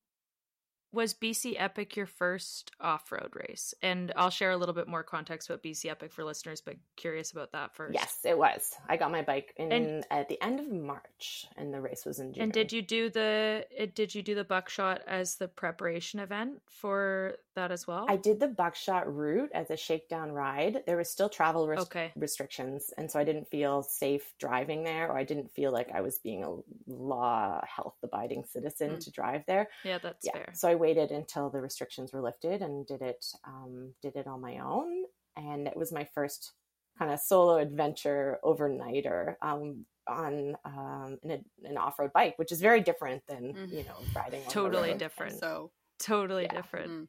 was BC Epic your first off road race? And I'll share a little bit more context about BC Epic for listeners, but curious about that first. Yes, it was. I got my bike in And- at the end of March, and the race was in June. And did you do the did you do the buckshot as the preparation event for that as well? I did the buckshot route as a shakedown ride. There was still travel Okay. restrictions, and so I didn't feel safe driving there, or I didn't feel like I was being a law health abiding citizen Mm. to drive there. Yeah, that's yeah, fair. so I waited until the restrictions were lifted and did it um, did it on my own, and it was my first kind of solo adventure overnighter um, on um, an, an off road bike, which is very different than Mhm. you know riding. on the Totally different. So Totally Yeah. different. mm.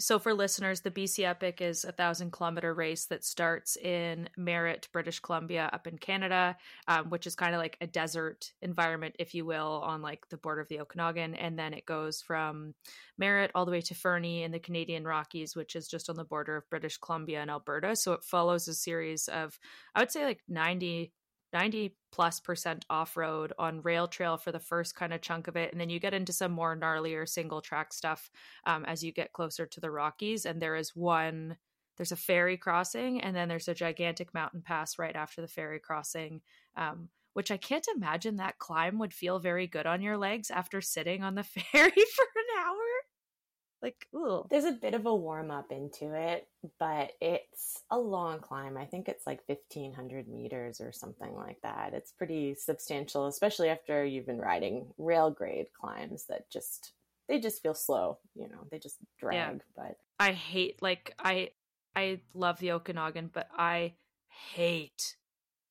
So for listeners, the BC Epic is a thousand kilometer race that starts in Merritt, British Columbia, up in Canada, um, which is kind of like a desert environment, if you will, on like the border of the Okanagan, and then it goes from Merritt all the way to Fernie in the Canadian Rockies, which is just on the border of British Columbia and Alberta. So it follows a series of, I would say, like 90 90 plus percent off road on rail trail for the first kind of chunk of it. And then you get into some more gnarlier single track stuff um, as you get closer to the Rockies. And there is one, there's a ferry crossing, and then there's a gigantic mountain pass right after the ferry crossing. Um, which I can't imagine that climb would feel very good on your legs after sitting on the ferry for an hour. Like, ooh. There's a bit of a warm up into it, but it's a long climb. I think it's like 1500 meters or something like that. It's pretty substantial, especially after you've been riding rail grade climbs that just they just feel slow, you know. They just drag, yeah. but I hate like I I love the Okanagan, but I hate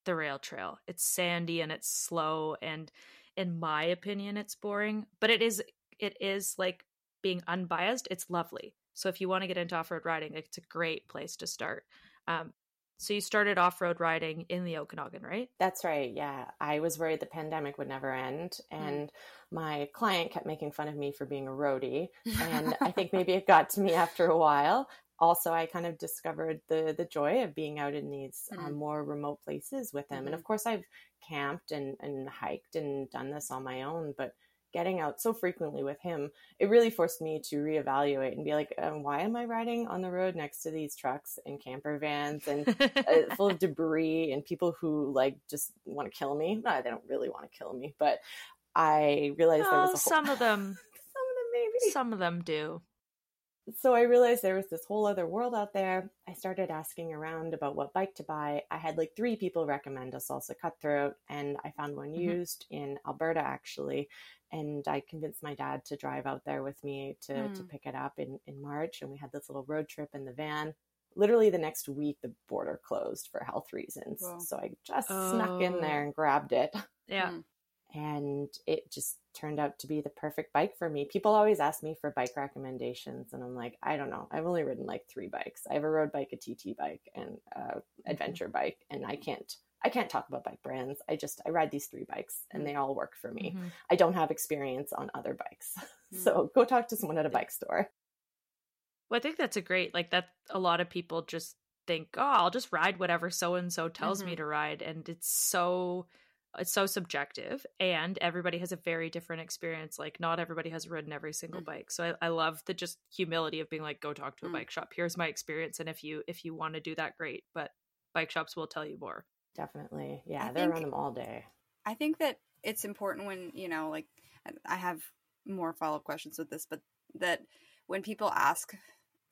the rail trail. It's sandy and it's slow and in my opinion it's boring, but it is it is like being unbiased, it's lovely. So if you want to get into off-road riding, it's a great place to start. Um, so you started off-road riding in the Okanagan, right? That's right. Yeah. I was worried the pandemic would never end hmm. and mm. my client kept making fun of me for being a roadie and I think maybe it got to me after a while. Also, I kind of discovered the the joy of being out in these mm. um, more remote places with him. Mm-hmm. And of course, I've camped and, and hiked and done this on my own, but getting out so frequently with him, it really forced me to reevaluate and be like, um, why am I riding on the road next to these trucks and camper vans and uh, full of debris and people who like just want to kill me? No, they don't really want to kill me, but I realized oh, there was whole- some of them. some of them maybe. Some of them do so I realized there was this whole other world out there. I started asking around about what bike to buy. I had like three people recommend a Salsa Cutthroat, and I found one mm-hmm. used in Alberta actually. And I convinced my dad to drive out there with me to, mm. to pick it up in, in March. And we had this little road trip in the van. Literally the next week, the border closed for health reasons. So I just oh. snuck in there oh. and grabbed it. Yeah. And it just turned out to be the perfect bike for me. People always ask me for bike recommendations, and I'm like, I don't know. I've only ridden like three bikes. I have a road bike, a TT bike, and a mm-hmm. adventure bike, and I can't. I can't talk about bike brands. I just I ride these three bikes and they all work for me. Mm-hmm. I don't have experience on other bikes. Mm-hmm. So go talk to someone at a bike store. Well, I think that's a great like that a lot of people just think, "Oh, I'll just ride whatever so and so tells me mm-hmm. to ride." And it's so it's so subjective and everybody has a very different experience like not everybody has ridden every single mm. bike. So I, I, love the just humility of being like go talk to a mm. bike shop. Here's my experience and if you if you want to do that great but bike shops will tell you more. Definitely. Yeah I they're on them all day. I think that it's important when you know like i have more follow-up questions with this but that when people ask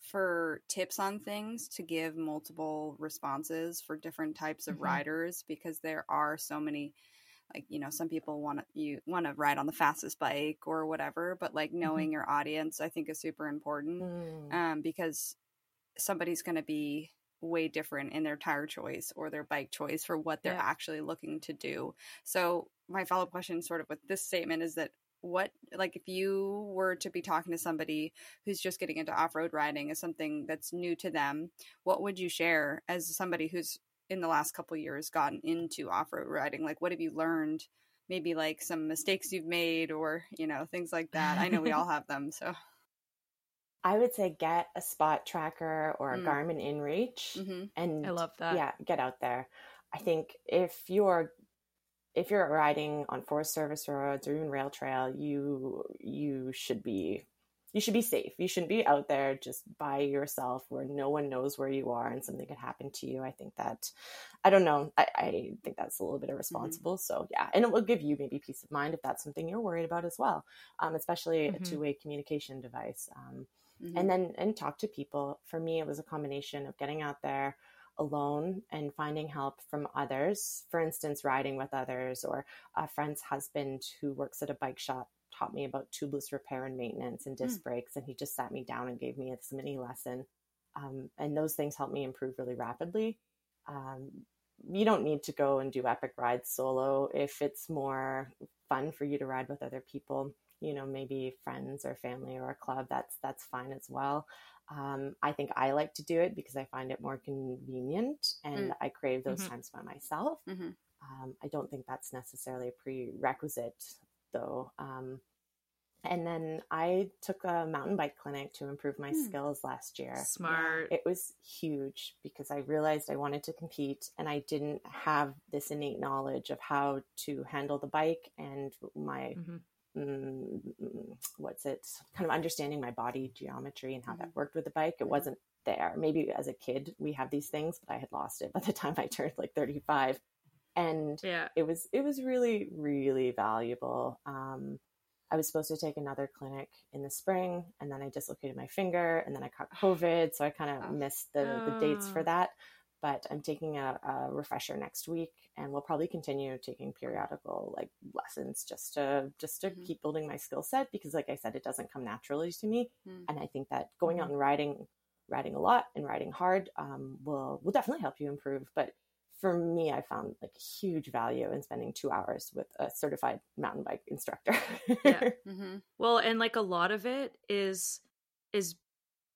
for tips on things to give multiple responses for different types of mm-hmm. riders because there are so many like you know some people want to you want to ride on the fastest bike or whatever but like mm-hmm. knowing mm-hmm. your audience i think is super important mm. um, because somebody's going to be way different in their tire choice or their bike choice for what they're yeah. actually looking to do so my follow-up question sort of with this statement is that what like if you were to be talking to somebody who's just getting into off-road riding as something that's new to them what would you share as somebody who's in the last couple years gotten into off-road riding like what have you learned maybe like some mistakes you've made or you know things like that i know we all have them so I would say get a spot tracker or a mm. Garmin InReach, mm-hmm. and I love that. Yeah, get out there. I think if you're if you're riding on Forest Service roads or even rail trail, you you should be you should be safe. You shouldn't be out there just by yourself where no one knows where you are and something could happen to you. I think that I don't know. I, I think that's a little bit irresponsible. Mm-hmm. So yeah, and it will give you maybe peace of mind if that's something you're worried about as well. Um, especially mm-hmm. a two way communication device. Um, mm-hmm. and then and talk to people. For me, it was a combination of getting out there alone and finding help from others. For instance, riding with others, or a friend's husband who works at a bike shop taught me about tubeless repair and maintenance and disc mm. brakes, and he just sat me down and gave me a mini lesson. Um, and those things helped me improve really rapidly. Um, you don't need to go and do epic rides solo if it's more fun for you to ride with other people you know maybe friends or family or a club that's that's fine as well um, I think I like to do it because I find it more convenient and mm. I crave those mm-hmm. times by myself. Mm-hmm. Um, I don't think that's necessarily a prerequisite though. Um, and then I took a mountain bike clinic to improve my mm. skills last year. Smart. It was huge because I realized I wanted to compete and I didn't have this innate knowledge of how to handle the bike and my mm-hmm mm, what's it kind of understanding my body geometry and how mm-hmm. that worked with the bike it wasn't there maybe as a kid we have these things but i had lost it by the time i turned like 35 and yeah it was it was really really valuable um I was supposed to take another clinic in the spring, and then I dislocated my finger, and then I caught COVID, so I kind of Oh. missed the, the dates for Oh. that. But I'm taking a, a refresher next week, and we'll probably continue taking periodical like lessons just to just to Mhm. keep building my skill set because, like I said, it doesn't come naturally to me, Mm. and I think that going out and riding, riding a lot and riding hard um, will will definitely help you improve. But for me, I found like huge value in spending two hours with a certified mountain bike instructor. Yeah. hmm Well, and like a lot of it is is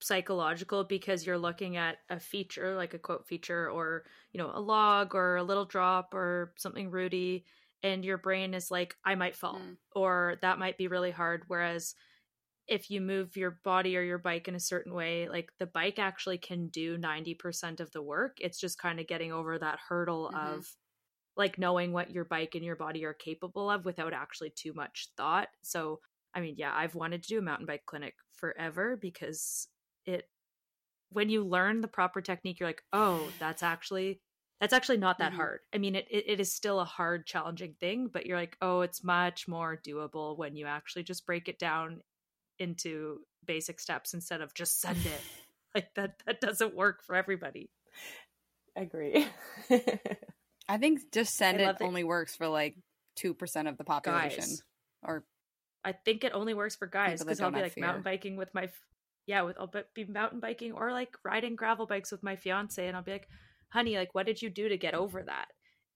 psychological because you're looking at a feature like a quote feature or you know a log or a little drop or something rooty and your brain is like I might fall Mm. or that might be really hard whereas if you move your body or your bike in a certain way like the bike actually can do 90% of the work it's just kind of getting over that hurdle Mhm. of like knowing what your bike and your body are capable of without actually too much thought so I mean, yeah, I've wanted to do a mountain bike clinic forever because it when you learn the proper technique, you're like, oh, that's actually that's actually not that Mhm. hard. I mean, it, it it is still a hard, challenging thing, but you're like, oh, it's much more doable when you actually just break it down into basic steps instead of just send it. like that that doesn't work for everybody. I agree. I think just send I it love that- only works for like two percent of the population, Guys. or I think it only works for guys because I'll be have like mountain biking with my, f- yeah, with I'll be- be mountain biking or like riding gravel bikes with my fiance, and I'll be like, "Honey, like, what did you do to get over that?"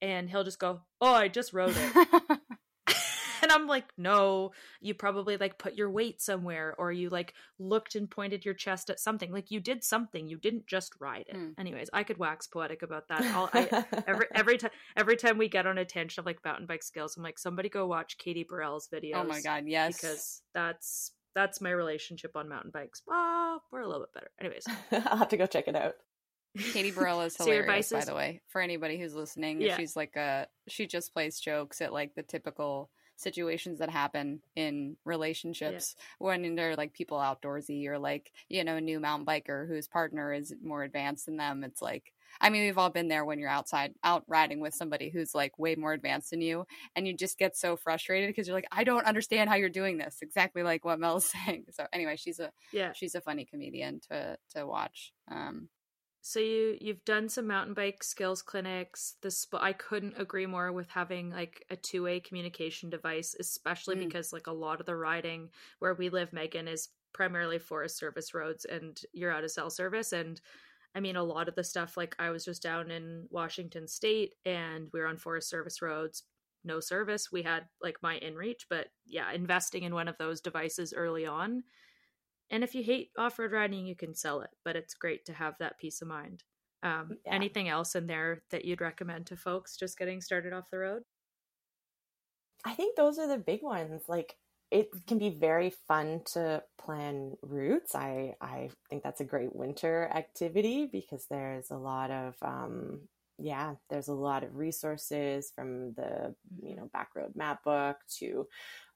And he'll just go, "Oh, I just rode it," and I'm like, "No, you probably like put your weight somewhere, or you like looked and pointed your chest at something. Like you did something. You didn't just ride it." Hmm. Anyways, I could wax poetic about that. I'll, I, every every time every time we get on a tangent of like mountain bike skills, I'm like, somebody go watch Katie Burrell's videos. oh my god, yes, because that's that's my relationship on mountain bikes. Ah, we're a little bit better. Anyways, I'll have to go check it out. Katie Burrell is So hilarious, by the way. For anybody who's listening, Yeah. she's like a she just plays jokes at like the typical situations that happen in relationships when they're like people outdoorsy or like you know a new mountain biker whose partner is more advanced than them. It's like I mean we've all been there when you're outside out riding with somebody who's like way more advanced than you, and you just get so frustrated because you're like I don't understand how you're doing this. Exactly like what Mel's saying. So anyway, she's a yeah. she's a funny comedian to to watch. Um, So you you've done some mountain bike skills clinics. The sp- I couldn't agree more with having like a two way communication device, especially Mm. because like a lot of the riding where we live, Meaghan, is primarily Forest Service roads, and you're out of cell service. And I mean, a lot of the stuff like I was just down in Washington State, and we were on Forest Service roads. No service. We had like my InReach, but yeah, investing in one of those devices early on and if you hate off road riding, you can sell it, but it's great to have that peace of mind. Um, Yeah. Anything else in there that you'd recommend to folks just getting started off the road? I think those are the big ones. Like it can be very fun to plan routes. I I think that's a great winter activity because there's a lot of um yeah, there's a lot of resources from the you know backroad map book to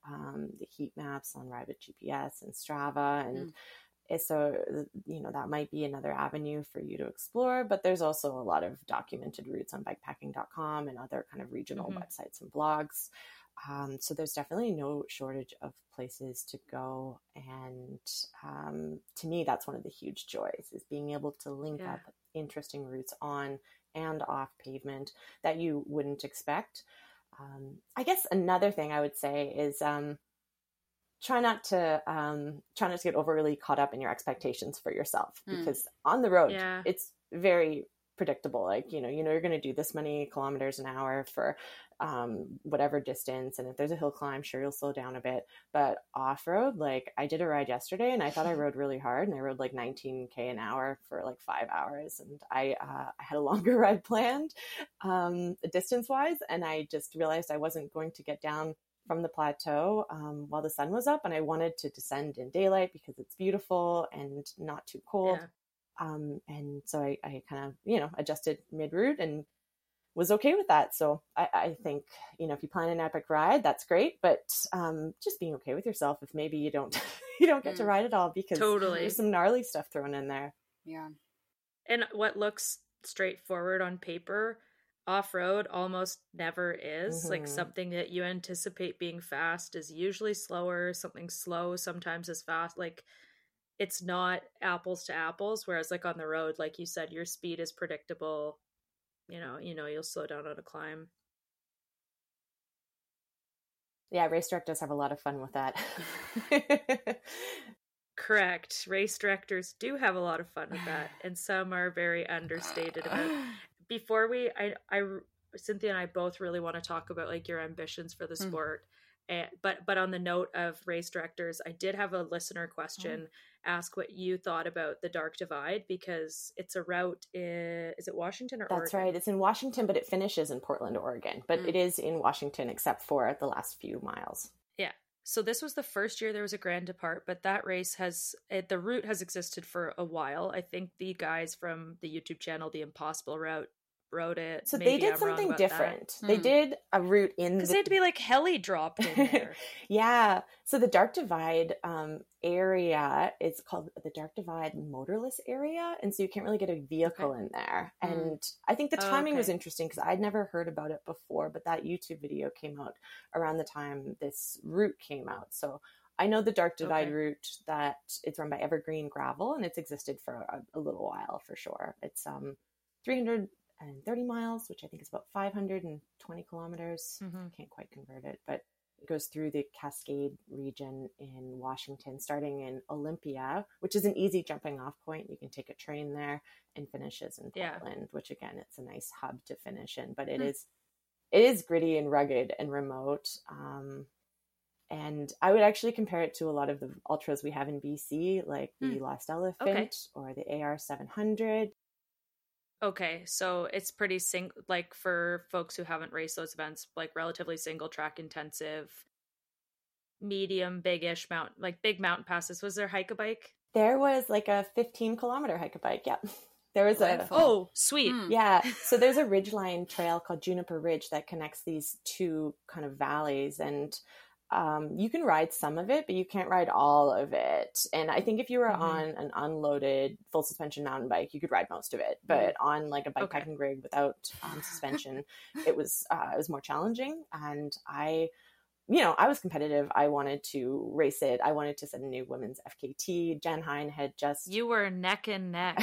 um, the heat maps on Ride with GPS and Strava and Mm. so you know that might be another avenue for you to explore but there's also a lot of documented routes on bikepacking.com and other kind of regional Mhm. websites and blogs um, so there's definitely no shortage of places to go and um, to me that's one of the huge joys is being able to link Yeah. up interesting routes on and off pavement that you wouldn't expect um, i guess another thing i would say is um, try not to um, try not to get overly caught up in your expectations for yourself Hmm. because on the road Yeah. it's very predictable like you know you know you're going to do this many kilometers an hour for um, whatever distance and if there's a hill climb sure you'll slow down a bit but off road like i did a ride yesterday and i thought i rode really hard and i rode like 19k an hour for like five hours and i uh, i had a longer ride planned um, distance wise and i just realized i wasn't going to get down from the plateau um, while the sun was up and i wanted to descend in daylight because it's beautiful and not too cold Yeah. um, and so I, I kind of you know adjusted mid route and was okay with that. So I, I think you know if you plan an epic ride, that's great, but um, just being okay with yourself if maybe you don't you don't get to Mm. ride at all because Totally. there's some gnarly stuff thrown in there. yeah. And what looks straightforward on paper off road almost never is. Mhm. Like something that you anticipate being fast is usually slower, something slow sometimes is fast. Like it's not apples to apples. Whereas like on the road, like you said, your speed is predictable. You know, you know you'll slow down on a climb. Yeah, race directors have a lot of fun with that. Correct. Race directors do have a lot of fun with that, and some are very understated about it. before we I I Cynthia and I both really want to talk about like your ambitions for the Mm. sport. And, but but on the note of race directors, I did have a listener question ask what you thought about the Dark Divide because it's a route in, is it Washington or That's Oregon? right. It's in Washington, but it finishes in Portland, Oregon. But Mm. it is in Washington except for the last few miles. Yeah. So this was the first year there was a Grand Depart, but that race has it, the route has existed for a while. I think the guys from the YouTube channel, the Impossible Route, wrote it. So Maybe they did I'm something about that. different. They Hmm. did a route in because the they had to be like heli dropped in there. yeah. So the Dark Divide um, area is called the Dark Divide motorless area, and so you can't really get a vehicle in there. Mm. And I think the Oh, timing was interesting because I'd never heard about it before, but that YouTube video came out around the time this route came out. So I know the Dark Divide Okay. route that it's run by Evergreen Gravel, and it's existed for a, a little while for sure. It's um 330 miles, which I think is about 520 kilometers. Mhm. I can't quite convert it, but it goes through the Cascade region in Washington, starting in Olympia, which is an easy jumping off point. You can take a train there and finishes in Yeah. Portland, which again, it's a nice hub to finish in. But it Hmm. is it is gritty and rugged and remote. Um, and I would actually compare it to a lot of the ultras we have in BC, like the Hmm. Lost Elephant or the AR 700. Okay, so it's pretty sing like for folks who haven't raced those events, like relatively single track intensive, medium, big-ish mountain, like big mountain passes. Was there hike a bike? There was like a 15 kilometer hike a bike. Yeah. There was a, Oh, sweet. Hmm. yeah. So there's a ridgeline trail called Juniper Ridge that connects these two kind of valleys. And um, you can ride some of it, but you can't ride all of it. And I think if you were Mhm. on an unloaded full suspension mountain bike, you could ride most of it. But on like a Okay. bikepacking rig without um, suspension, it was uh, it was more challenging. And I, you know, I was competitive. I wanted to race it. I wanted to set a new women's FKT. Jan Heine had just You were neck and neck.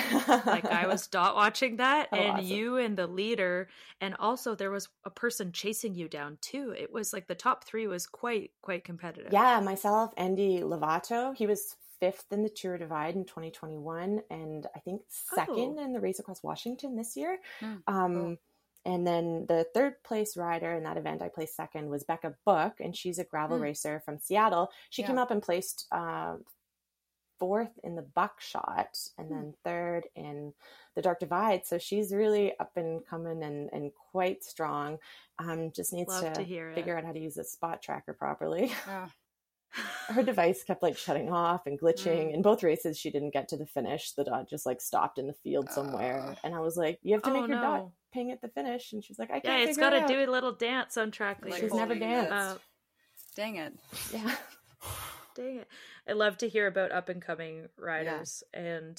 like I was dot watching that, Oh, and awesome. you and the leader, and also there was a person chasing you down too. It was like the top three was quite quite competitive. Yeah, myself, Andy Lovato. He was fifth in the Tour Divide in 2021, and I think second Oh. in the Race Across Washington this year. Hmm, um, cool. And then the third place rider in that event, I placed second, was Becca Book, and she's a gravel Hmm. racer from Seattle. She Yeah. came up and placed uh, fourth in the buckshot, and Hmm. then third in the Dark Divide. So she's really up and coming and, and quite strong. Um, just needs Love to, to figure out how to use a spot tracker properly. Oh, her device kept like shutting off and glitching. Mm. In both races, she didn't get to the finish. The dot just like stopped in the field somewhere. Uh. and I was like, "You have to Oh, make your dot no. Ping at the finish." And she's like, "I can't." Yeah, it's got got to to do a little dance on track. Like She's never holding danced. it. Uh, dang it. Yeah, Dang it. I love to hear about up and coming riders and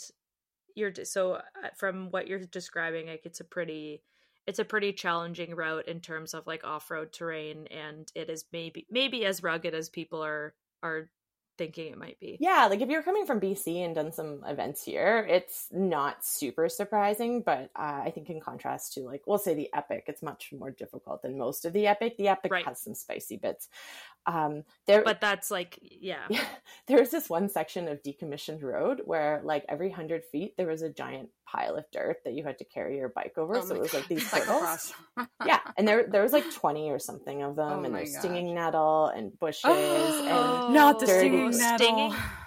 you're so uh, from what you're describing like it's a pretty it's a pretty challenging route in terms of like off-road terrain and it is maybe maybe as rugged as people are are thinking it might be. yeah. Like if you're coming from BC and done some events here, it's not super surprising. But uh, I think in contrast to like we'll say the epic, it's much more difficult than most of the epic. The epic Right. has some spicy bits. Um, there, But that's like yeah. Yeah, there was this one section of decommissioned road where, like, every hundred feet there was a giant pile of dirt that you had to carry your bike over. Oh so it was like these Cyclocross. hurdles. yeah, and there there was like twenty or something of them, Oh and there's stinging nettle and bushes Oh, and Not the dirty- stinging nettle. Stinging?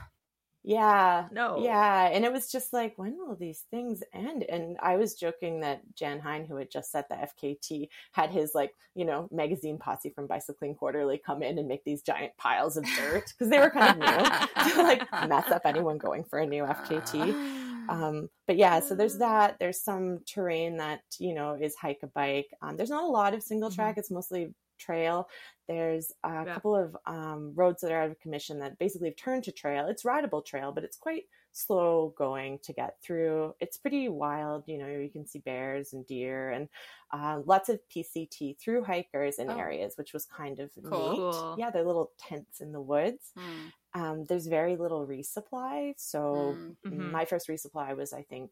yeah, No. yeah, and it was just like, when will these things end? And I was joking that Jan Heine, who had just set the FKT, had his like, you know, magazine posse from Bicycling Quarterly come in and make these giant piles of dirt because they were kind of new to like mess up anyone going for a new FKT. Um, but yeah, so there's that. There's some terrain that you know is hike a bike. Um, there's not a lot of single track. It's mostly trail. There's a Yeah. couple of um, roads that are out of commission that basically have turned to trail. It's rideable trail, but it's quite slow going to get through. It's pretty wild. You know, you can see bears and deer and uh, lots of PCT through hikers in Oh. areas, which was kind of Cool. neat. Yeah, they're little tents in the woods. Mm. Um, there's very little resupply. So Mm. Mhm. my first resupply was, I think,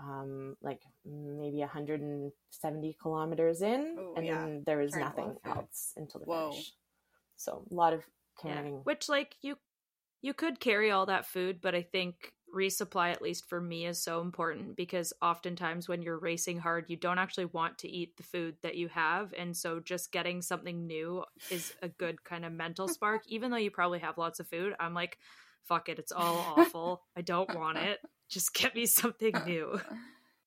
um, like maybe 170 kilometers in, Ooh, and yeah. then there was Carrying nothing of food. else until the Whoa. finish. So a lot of Yeah. Which like you you could carry all that food, but I think resupply at least for me is so important because oftentimes when you're racing hard, you don't actually want to eat the food that you have, and so just getting something new is a good kind of mental spark even though you probably have lots of food. I'm like fuck it, it's all awful. I don't want it. Just get me something new.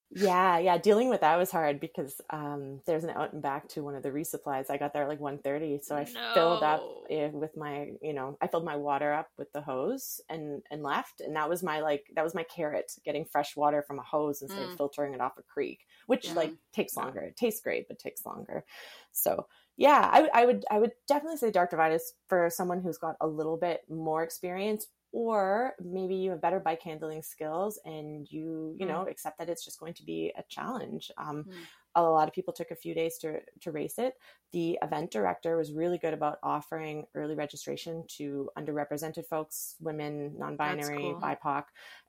Yeah, yeah. Dealing with that was hard because um, there's an out and back to one of the resupplies. I got there at like 1.30, so I filled up with my, you know, I filled my water up with the hose and and left, and that was my like that was my carrot, getting fresh water from a hose instead of Mm. filtering it off a creek, which Yeah. like takes longer. It tastes great, but takes longer. So yeah, I, I would I would definitely say Dark Divide is for someone who's got a little bit more experience or maybe you have better bike handling skills and you you Mm. know accept that it's just going to be a challenge um, Mm. A lot of people took a few days to to race it. The event director was really good about offering early registration to underrepresented folks women non-binary cool. bipoc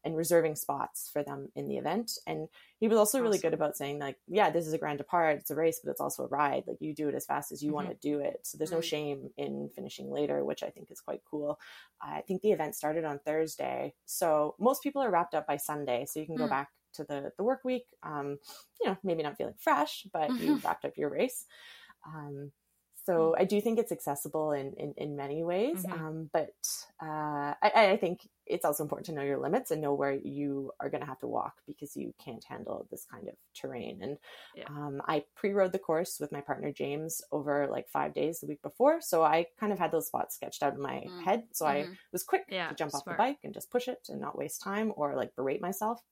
and reserving spots for them in the event. And he was also really good about saying like yeah this is a grand depart it's a race but it's also a ride. Like you do it as fast as you want to do it. So there's no Mm. shame in finishing later which i think is quite cool. I think the event started on thursday so most people are wrapped up by sunday so you can go Mm. back to the the work week um you know maybe not feeling fresh but you wrapped up your race um so I do think it's accessible in, in, in many ways, Mhm. um, but uh, I, I think it's also important to know your limits and know where you are going to have to walk because you can't handle this kind of terrain. And Yeah. um, I pre-rode the course with my partner James over like five days the week before, so I kind of had those spots sketched out in my Mm. head. So I Mhm. was quick Yeah, to jump off the bike and just push it and not waste time or like berate myself.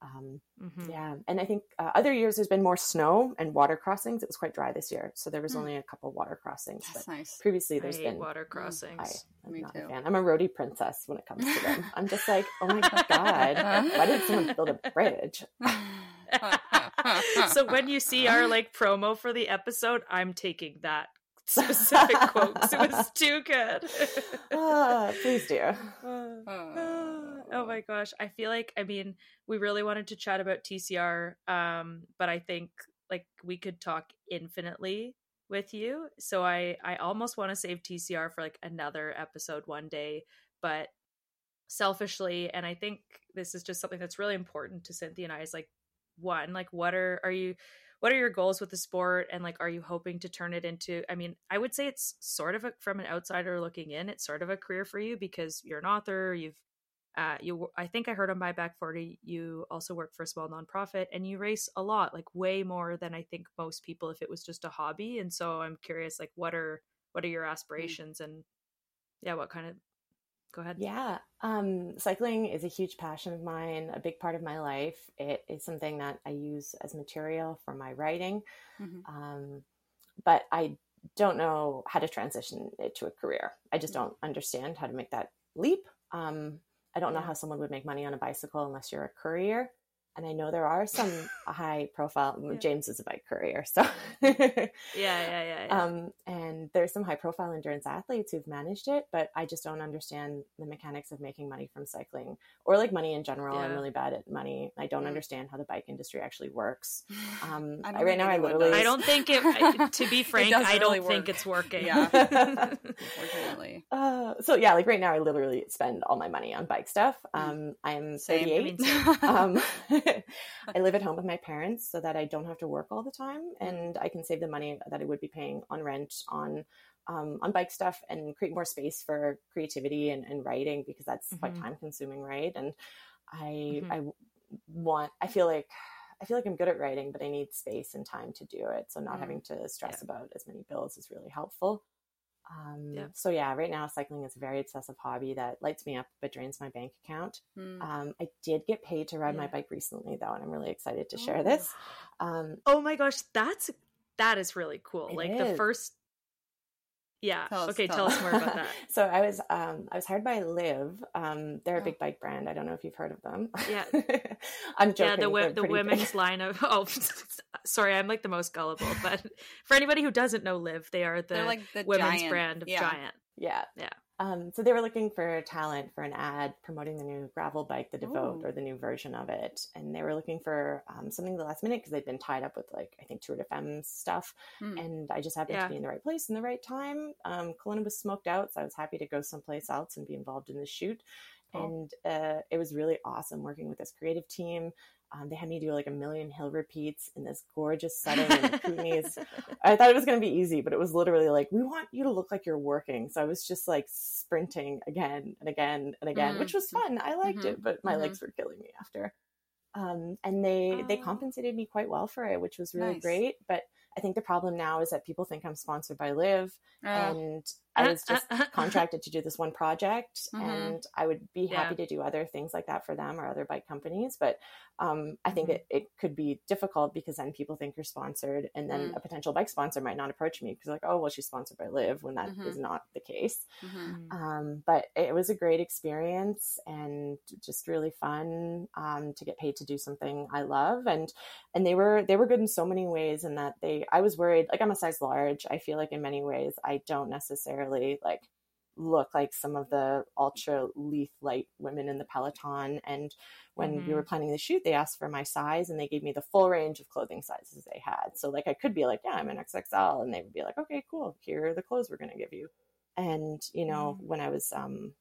Um, Mhm. yeah, and I think uh, other years there's been more snow and water crossings. It was quite dry this year, so there was Hmm. only a couple water crossings. That's but nice. previously, I there's been. water I, crossings. I'm Me not too. a fan. I'm a roadie princess when it comes to them. I'm just like, oh my god, why did someone build a bridge? so when you see our like promo for the episode, I'm taking that specific quotes. It was too good. Ah, please do. oh my gosh i feel like i mean we really wanted to chat about tcr um but i think like we could talk infinitely with you so i i almost want to save tcr for like another episode one day but selfishly and i think this is just something that's really important to cynthia and i is like one like what are are you what are your goals with the sport and like are you hoping to turn it into i mean i would say it's sort of a, from an outsider looking in it's sort of a career for you because you're an author you've uh, you i think i heard on my back 40 you also work for a small nonprofit and you race a lot like way more than i think most people if it was just a hobby and so i'm curious like what are what are your aspirations and yeah what kind of go ahead Yeah, um, cycling is a huge passion of mine, a big part of my life. It is something that I use as material for my writing, Mhm. um, but I don't know how to transition it to a career. I just don't understand how to make that leap. Um, I don't know how someone would make money on a bicycle unless you're a courier. And I know there are some high profile, Yeah. James is a bike courier. So, yeah yeah yeah, yeah. um, and there's some high profile endurance athletes who've managed it, but I just don't understand the mechanics of making money from cycling or like money in general. I'm really bad at money. I don't Mm. understand how the bike industry actually works. Um, I I right now, I literally, does. i don't think it I- to be frank i don't really think work. it's working Yeah. Unfortunately. Uh, so yeah, like right now, I literally spend all my money on bike stuff. Mm. Um, I'm Same. I 38. I live at home with my parents so that I don't have to work all the time, and I can save the money that I would be paying on rent on um, on bike stuff and create more space for creativity and, and writing because that's quite Mhm. time consuming, right? And I Mhm. I want I feel like. I feel like I'm good at writing, but I need space and time to do it. So not Mm. having to stress Yeah. about as many bills is really helpful. Um, Yeah. So yeah, right now cycling is a very obsessive hobby that lights me up but drains my bank account. Mm. Um, I did get paid to ride my bike recently though, and I'm really excited to share Oh. this. Um, oh my gosh that's that is really cool like the first Yeah. Tell us- okay, tell tell us. us more about that. so I was um, I was hired by Liv. Um, they're a Oh. big bike brand. I don't know if you've heard of them. Yeah. I'm joking. yeah, the they're the women's big. line of oh, sorry, I'm like the most gullible. But for anybody who doesn't know Liv, they are the They're like the women's giant, brand of yeah. Giant. Yeah. Yeah. Um, so they were looking for talent for an ad promoting the new gravel bike, the Devote, Ooh. or the new version of it. And they were looking for um, something the last minute because they'd been tied up with like I think Tour de Femmes stuff. Hmm. And I just happened Yeah. to be in the right place in the right time. Um, Kelowna was smoked out, so I was happy to go someplace else and be involved in the shoot. And uh, it was really awesome working with this creative team. Um, they had me do like a million hill repeats in this gorgeous setting in the Kootenays. I thought it was going to be easy, but it was literally like, we want you to look like you're working. So I was just like sprinting again and again and again, Mm. which was fun. I liked Mhm. it, but my Mhm. legs were killing me after. Um, and they they Oh. compensated me quite well for it, which was really Nice. great. But I think the problem now is that people think I'm sponsored by Liv, Oh, and I was just Uh, contracted to do this one project Mhm. and i would be Yeah. happy to do other things like that for them or other bike companies but um, i think Mhm. it, it could be difficult because then people think you're sponsored and then Mm. a potential bike sponsor might not approach me because like oh well she's sponsored by Liv when that is Mhm. not the case mhm. um, but it was a great experience and just really fun um, to get paid to do something I love and and they were they were good in so many ways in that they I was worried like I'm a size large I feel like in many ways I don't necessarily like look like some of the ultra leaf light women in the peloton and when we Mhm. were planning the shoot they asked for my size and they gave me the full range of clothing sizes they had so like I could be like yeah I'm an XXL and they would be like okay cool here are the clothes we're going to give you and you know Mm. when i was um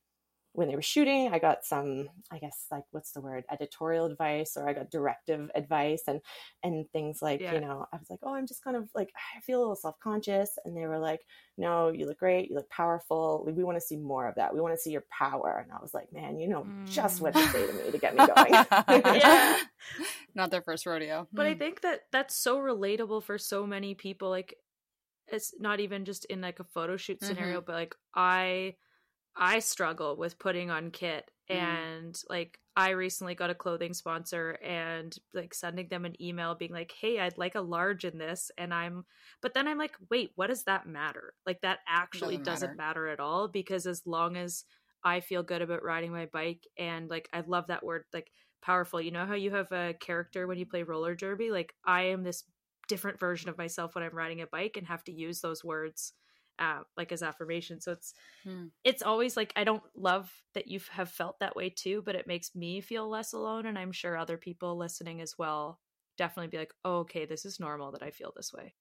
when they were shooting i got some i guess like what's the word editorial advice or i got directive advice and and things like Yeah. you know i was like oh i'm just kind of like i feel a little self-conscious and they were like no you look great you look powerful we want to see more of that we want to see your power and i was like man you know just what to say to me to get me going Yeah. Not their first rodeo. But I Hmm. think that that's so relatable for so many people. Like, it's not even just in like a photo shoot Mm-hmm. scenario, but like I, I struggle with putting on kit, Mm. and like I recently got a clothing sponsor, and like sending them an email being like, "Hey, I'd like a large in this," and I'm, but then I'm like, wait, what does that matter? Like that actually Doesn't doesn't matter at all because as long as I feel good about riding my bike and like I love that word like powerful. You know how you have a character when you play roller derby? Like I am this different version of myself when I'm riding a bike and have to use those words uh, like as affirmation. So it's Hmm. it's always like I don't love that you have felt that way too, but it makes me feel less alone and I'm sure other people listening as well definitely be like, "Oh, okay, this is normal that I feel this way."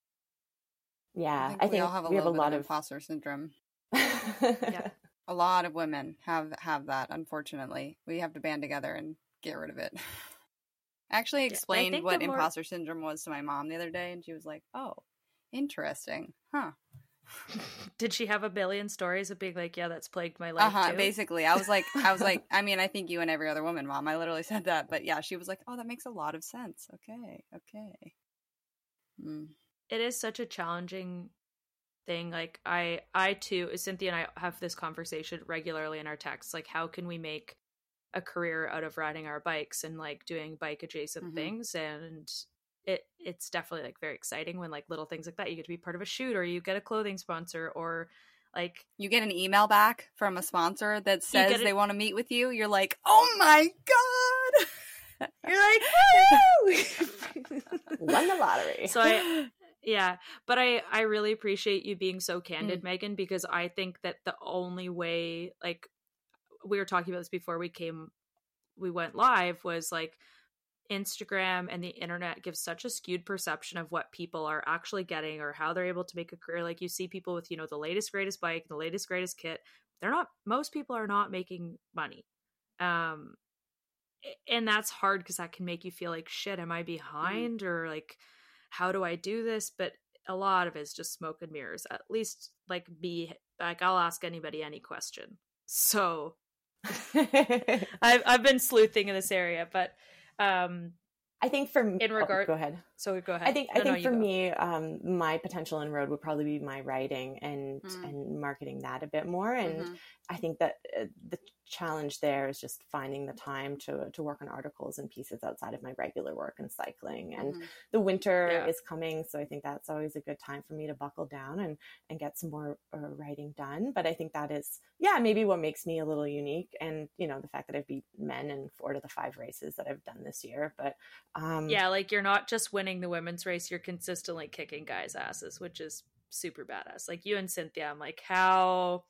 yeah I think, we all have a we have a lot of of imposter syndrome. yeah A lot of women have have that. Unfortunately, we have to band together and get rid of it. I actually I explained think what more- imposter syndrome was to my mom the other day, and she was like, "Oh, interesting, huh?" Did she have a billion stories of being like, "Yeah, that's plagued my life Uh huh. too"? Basically, I was like, I was like, I mean, I think you and every other woman, mom. I literally said that, but yeah, she was like, "Oh, that makes a lot of sense." Okay, okay. Mm. it is such a challenging thing like i i too cynthia and i have this conversation regularly in our texts like how can we make a career out of riding our bikes and like doing bike adjacent Mhm. things and it it's definitely like very exciting when like little things like that you get to be part of a shoot or you get a clothing sponsor or like You get an email back from a sponsor that says get they want to meet with you. You're like, "Oh my god!" you're like Woo! won the lottery so i yeah but i i really appreciate you being so candid mm. meaghan because i think that the only way like we were talking about this before we came we went live was like instagram and the internet gives such a skewed perception of what people are actually getting or how they're able to make a career. Like you see people with you know the latest greatest bike the latest greatest kit. They're not most people are not making money. Um and that's hard because that can make you feel like shit am i behind? or like how do i do this? But a lot of it is just smoke and mirrors at least like be like i'll ask anybody any question. So i've, I've been sleuthing in this area but um I think for m- In oh, regard- go ahead. so go ahead I think No, I think you for go. me, um, my potential inroad would probably be my writing and Mm. and marketing that a bit more. And Mhm. I think that uh, the challenge there is just finding the time to to work on articles and pieces outside of my regular work and cycling and mm-hmm. the winter yeah. is coming so i think that's always a good time for me to buckle down and and get some more uh, writing done but i think that is yeah maybe what makes me a little unique and you know the fact that i've beat men in four to the five races that i've done this year but um yeah like you're not just winning the women's race you're consistently kicking guys asses which is super badass like you and cynthia i'm like how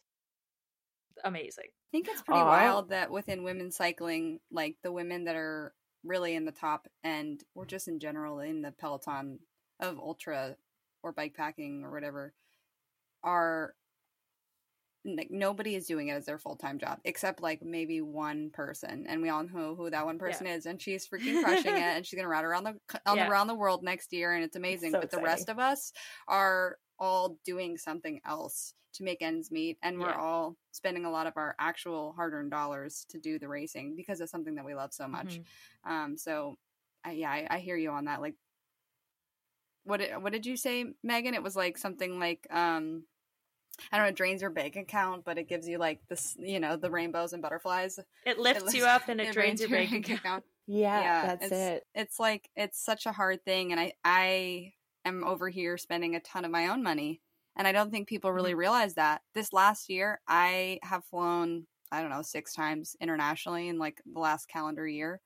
amazing. I think it's pretty Aww. wild that within women's cycling, like the women that are really in the top end, or just in general in the peloton of ultra or bike packing or whatever, are like nobody is doing it as their full time job except like maybe one person, and we all know who that one person yeah. is, and she's freaking crushing it, and she's gonna ride around the on yeah. around the world next year, and it's amazing. So but exciting. the rest of us are all doing something else to make ends meet and we're yeah. all spending a lot of our actual hard-earned dollars to do the racing because it's something that we love so much mm-hmm. um so I, yeah I, I, hear you on that like what did, what did you say meaghan it was like something like um I don't know, it drains your bank account, but it gives you like this, you know, the rainbows and butterflies. It lifts, it lifts you up and it, it drains your bank account. account. Yeah, yeah, that's it's, it. It's like it's such a hard thing, and I I am over here spending a ton of my own money and I don't think people really mm-hmm. realize that. This last year, I have flown, I don't know, six times internationally in like the last calendar year.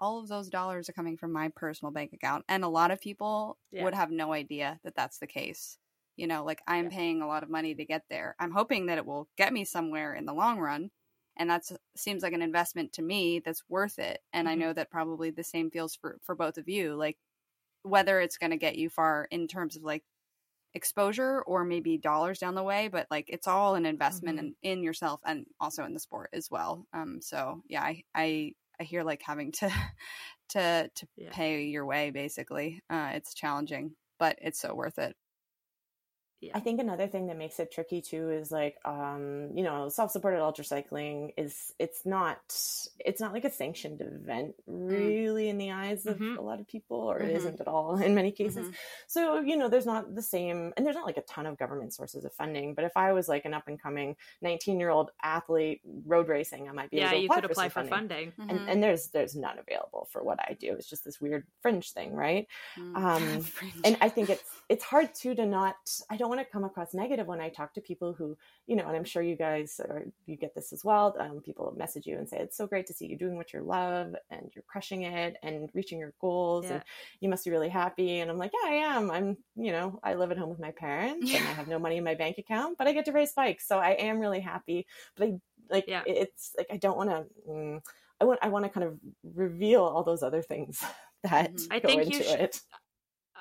All of those dollars are coming from my personal bank account. And a lot of people yeah. would have no idea that that's the case. You know, like I'm yeah. paying a lot of money to get there. I'm hoping that it will get me somewhere in the long run. And that seems like an investment to me that's worth it. And mm-hmm. I know that probably the same feels for, for both of you. Like, whether it's going to get you far in terms of like exposure or maybe dollars down the way but like it's all an investment mm-hmm. in, in yourself and also in the sport as well um so yeah i i, I hear like having to to to yeah. pay your way basically uh it's challenging but it's so worth it yeah. I think another thing that makes it tricky too is like um, you know self-supported ultra cycling is it's not it's not like a sanctioned event mm. really mm. in the eyes of mm-hmm. a lot of people or mm-hmm. it isn't at all in many cases. Mm-hmm. So you know there's not the same and there's not like a ton of government sources of funding. But if I was like an up and coming 19 year old athlete road racing, I might be yeah able to you apply could apply for funding. funding. And, mm-hmm. and there's there's none available for what I do. It's just this weird fringe thing, right? Mm. Um, and I think it's it's hard too to not I don't want to come across negative when I talk to people who, you know, and I'm sure you guys are, you get this as well. Um, people message you and say, it's so great to see you doing what you love and you're crushing it and reaching your goals yeah. and you must be really happy. And I'm like, yeah, I am. I'm, you know, I live at home with my parents yeah. and I have no money in my bank account, but I get to race bikes. So I am really happy. But I, like, yeah. it's like, I don't want to, mm, I want, I want to kind of reveal all those other things that mm-hmm. I think you should, it.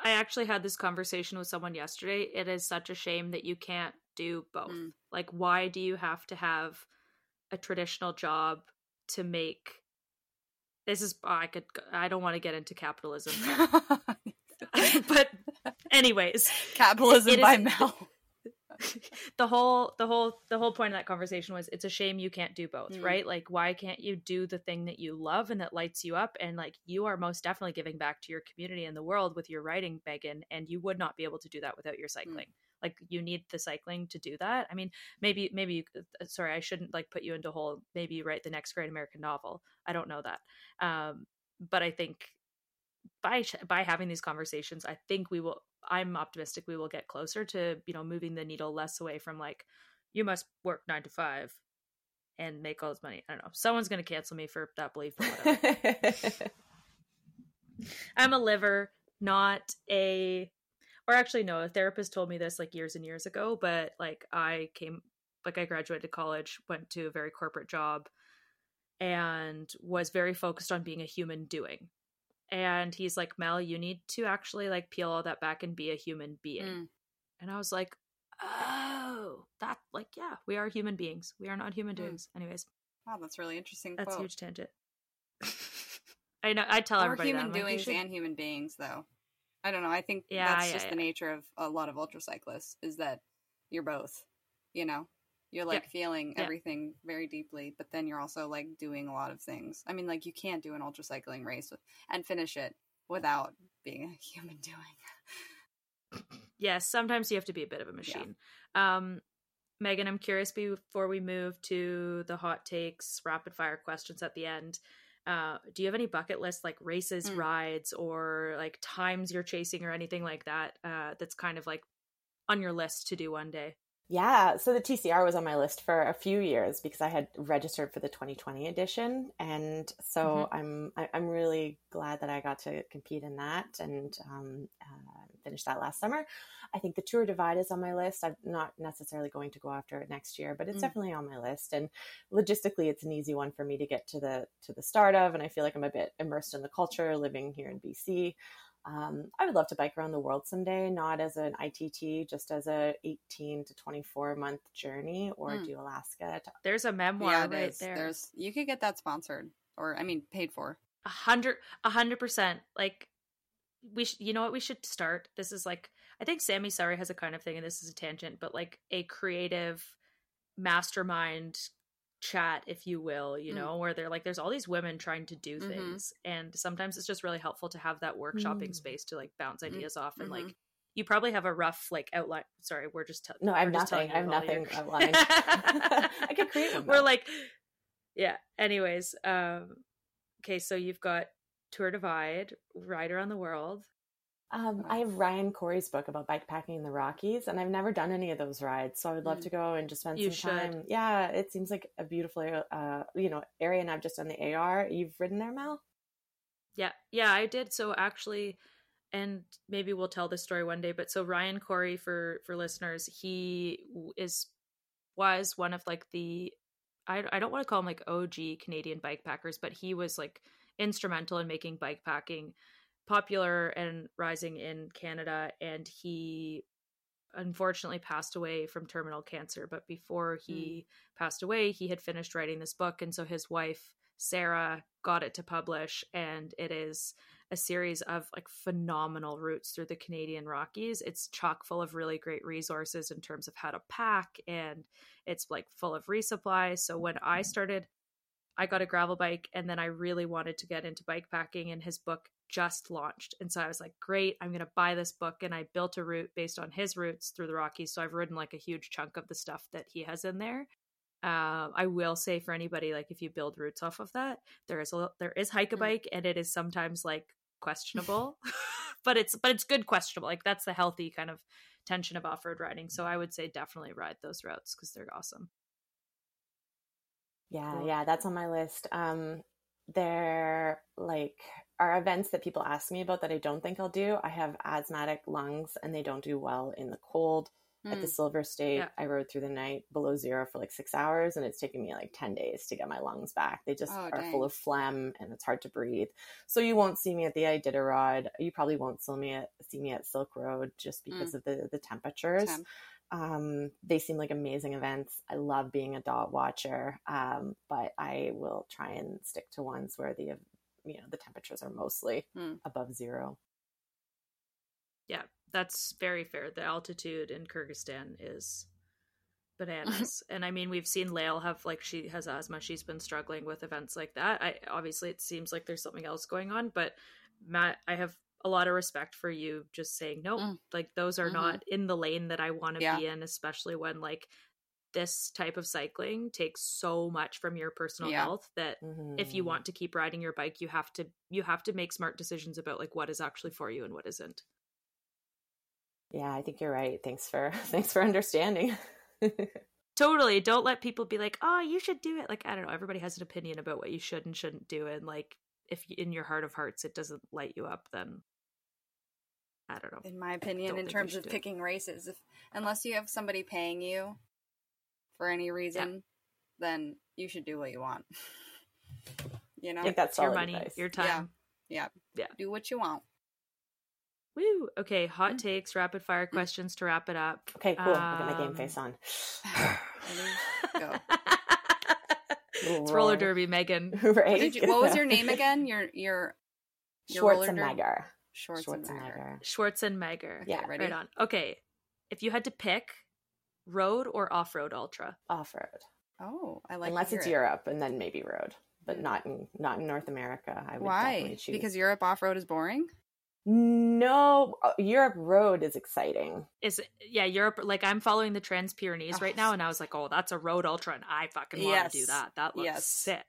I actually had this conversation with someone yesterday. It is such a shame that you can't do both. Mm. Like, why do you have to have a traditional job to make? This is oh, I could I don't want to get into capitalism, but, but anyways, capitalism by Mel. the whole the whole the whole point of that conversation was it's a shame you can't do both mm. right like why can't you do the thing that you love and that lights you up and like you are most definitely giving back to your community and the world with your writing meaghan and you would not be able to do that without your mm. cycling mm. like you need the cycling to do that i mean maybe maybe you uh, sorry i shouldn't like put you into a whole maybe you write the next great american novel i don't know that um but i think by by having these conversations i think we will I'm optimistic we will get closer to, you know, moving the needle less away from like, you must work nine to five and make all this money. I don't know. Someone's going to cancel me for that belief whatever. I'm a liver, not a, or actually, no, a therapist told me this like years and years ago, but like I came, like I graduated college, went to a very corporate job, and was very focused on being a human doing and he's like mel you need to actually like peel all that back and be a human being mm. and i was like oh that like yeah we are human beings we are not human doings mm. anyways wow that's really interesting that's quote. huge tangent i know i tell everybody human that. doings like, and human beings though i don't know i think yeah, that's yeah, just yeah. the nature of a lot of ultra cyclists is that you're both you know you're like yeah. feeling everything very deeply but then you're also like doing a lot of things i mean like you can't do an ultra cycling race with, and finish it without being a human doing yes sometimes you have to be a bit of a machine yeah. um Meaghan, I'm curious before we move to the hot takes, rapid fire questions at the end. Uh, do you have any bucket list like races, mm. rides, or like times you're chasing or anything like that? Uh, that's kind of like on your list to do one day. Yeah, so the TCR was on my list for a few years because I had registered for the 2020 edition, and so mm-hmm. I'm I, am i am really glad that I got to compete in that and um, uh, finish that last summer. I think the Tour Divide is on my list. I'm not necessarily going to go after it next year, but it's mm. definitely on my list. And logistically, it's an easy one for me to get to the to the start of, and I feel like I'm a bit immersed in the culture living here in BC. Um, I would love to bike around the world someday, not as an ITT, just as a 18 to 24 month journey, or mm. do Alaska. To- There's a memoir yeah, right there. There's you could get that sponsored, or I mean, paid for. A hundred, a hundred percent. Like we, sh- you know what, we should start. This is like I think Sammy Sari has a kind of thing, and this is a tangent, but like a creative mastermind chat if you will you mm. know mm. where they're like there's all these women trying to do mm-hmm. things and sometimes it's just really helpful to have that workshopping mm. space to like bounce mm, ideas mm-hmm. off and like you probably have a rough like outline sorry we're just t- no i have nothing i have nothing outlined i could create one we're like yeah anyways um okay so you've got tour divide ride around the world um, I have Ryan Correy's book about bikepacking in the Rockies, and I've never done any of those rides, so I would love mm. to go and just spend you some should. time. Yeah, it seems like a beautiful, uh, you know, area, and I've just done the AR. You've ridden there, Mel? Yeah, yeah, I did. So actually, and maybe we'll tell this story one day. But so Ryan Corey, for for listeners, he is was one of like the I I don't want to call him like OG Canadian bikepackers, but he was like instrumental in making bikepacking popular and rising in Canada, and he unfortunately passed away from terminal cancer. But before he mm. passed away, he had finished writing this book, and so his wife Sarah got it to publish, and it is a series of like phenomenal routes through the Canadian Rockies. It's chock full of really great resources in terms of how to pack, and it's like full of resupply. So when I started I got a gravel bike and then I really wanted to get into bike packing and his book just launched. And so I was like, great, I'm going to buy this book. And I built a route based on his routes through the Rockies. So I've ridden like a huge chunk of the stuff that he has in there. Uh, I will say for anybody, like if you build routes off of that, there is a there is hike a mm. bike, and it is sometimes like questionable, but it's but it's good questionable. Like that's the healthy kind of tension of off road riding. So I would say definitely ride those routes because they're awesome. Yeah, yeah, that's on my list. Um, they're like are events that people ask me about that I don't think I'll do. I have asthmatic lungs and they don't do well in the cold. Mm. At the hmm. Silver State, yeah. I rode through the night below zero for like six hours, and it's taken me like 10 days to get my lungs back. They just oh, are dang. full of phlegm and it's hard to breathe. So you won't see me at the Iditarod. You probably won't see me at, see me at Silk Road just because mm. of the, the temperatures. Temp. Um, they seem like amazing events. I love being a dot watcher, um, but I will try and stick to ones where the you know the temperatures are mostly hmm. above zero. Yeah, that's very fair. The altitude in Kyrgyzstan is bananas. and I mean, we've seen Lael have like she has asthma. She's been struggling with events like that. I obviously it seems like there's something else going on, but Matt, I have a lot of respect for you just saying no mm. like those are mm-hmm. not in the lane that i want to yeah. be in especially when like this type of cycling takes so much from your personal yeah. health that mm-hmm. if you mm-hmm. want to keep riding your bike you have to you have to make smart decisions about like what is actually for you and what isn't yeah i think you're right thanks for thanks for understanding totally don't let people be like oh you should do it like i don't know everybody has an opinion about what you should and shouldn't do and like if in your heart of hearts it doesn't light you up then I don't know. In my opinion, in terms of picking races, if unless you have somebody paying you for any reason, yeah. then you should do what you want. you know, I that's your money, advice. your time. Yeah. yeah, yeah. Do what you want. Woo. Okay, hot mm-hmm. takes, rapid fire mm. questions to wrap it up. Okay, cool. Um, I got my game face on. go. it's roller derby, Meaghan. right? You, what was your name again? Your your, your Schwarzenegger. Schwarzenegger. Schwarzenegger. Yeah, ready? right on. Okay, if you had to pick road or off road ultra? Off road. Oh, I like. Unless it's it. Europe, and then maybe road, but not in not in North America. I would Why? Because Europe off road is boring. No, uh, Europe Road is exciting. Is it, yeah, Europe. Like I'm following the Trans Pyrenees Oh, right now, and I was like, oh, that's a road ultra, and I fucking want to do that. That looks Yes. sick.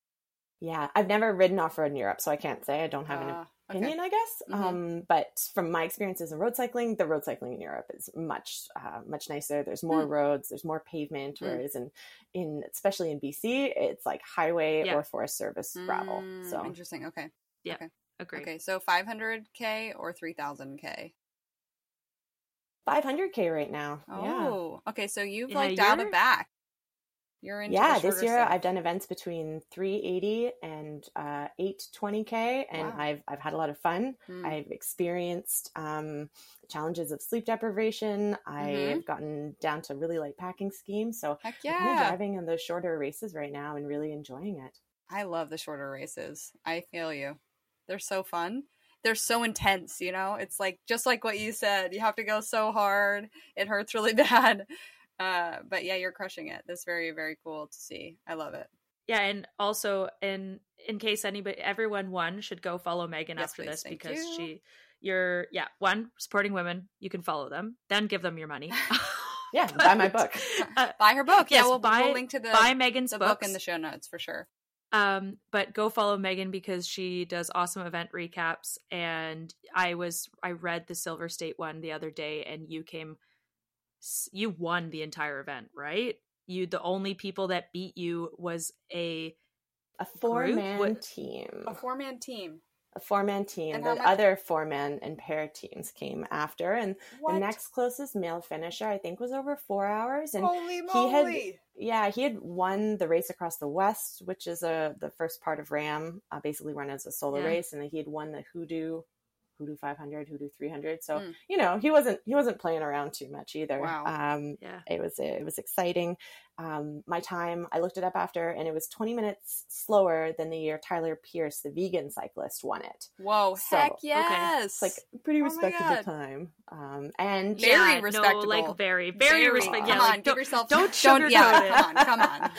Yeah, I've never ridden off road in Europe, so I can't say I don't have an Uh, okay. opinion, I guess. Mhm. Um, but from my experiences in road cycling, the road cycling in Europe is much, uh, much nicer. There's more Hmm. roads, there's more pavement, Hmm. whereas in, in especially in BC, it's like highway Yeah. or Forest Service gravel. Mm, So interesting. Okay. Agreed. Okay. So 500k or 3000k. 500k right now. Yeah. Oh. Okay. So you've Yeah, like dialed it back. You're into Yeah, the this year stuff. I've done events between 380 and uh, 820k, and Wow. I've I've had a lot of fun. Hmm. I've experienced um, challenges of sleep deprivation. Mm-hmm. I've gotten down to really light packing schemes, so Heck I'm kind of yeah. driving in those shorter races right now and really enjoying it. I love the shorter races. I feel you. They're so fun. They're so intense, you know? It's like just like what you said. You have to go so hard. It hurts really bad. Uh, but yeah, you're crushing it. That's very, very cool to see. I love it. Yeah, and also in in case anybody everyone one should go follow Meaghan Yes, after please. this Thank because you. she you're yeah, one, supporting women, you can follow them, then give them your money. Yeah, buy my book. Uh, Buy her book. Yes, yeah, we'll, buy- we'll link to the, buy Meaghan's the books. book in the show notes for sure. Um, but go follow Meaghan because she does awesome event recaps. And I was I read the Silver State one the other day, and you came, s- you won the entire event, right? You the only people that beat you was a A four man What- team. A four man team. A four man team. And The much- other four man and pair teams came after, and What? the next closest male finisher I think was over four hours, and Holy he had- yeah, he had won the race across the West, which is a the first part of RAAM, uh, basically run as a solo Yeah. race, and then he had won the Hoodoo, Hoodoo 500, Hoodoo 300. So Hmm. you know he wasn't he wasn't playing around too much either. Wow. Um, yeah. it was it was exciting. Um, my time, I looked it up after, and it was 20 minutes slower than the year Tyler Pearce, the vegan cyclist, won it. Whoa, So, heck okay. yes. It's like pretty Oh my respectable God. time. Um, and Very yeah, No, respectable. like very, very, respect. Yeah, Come like, on, give don't, yourself. don't don't sugarcoat yeah, it. Come on, come on.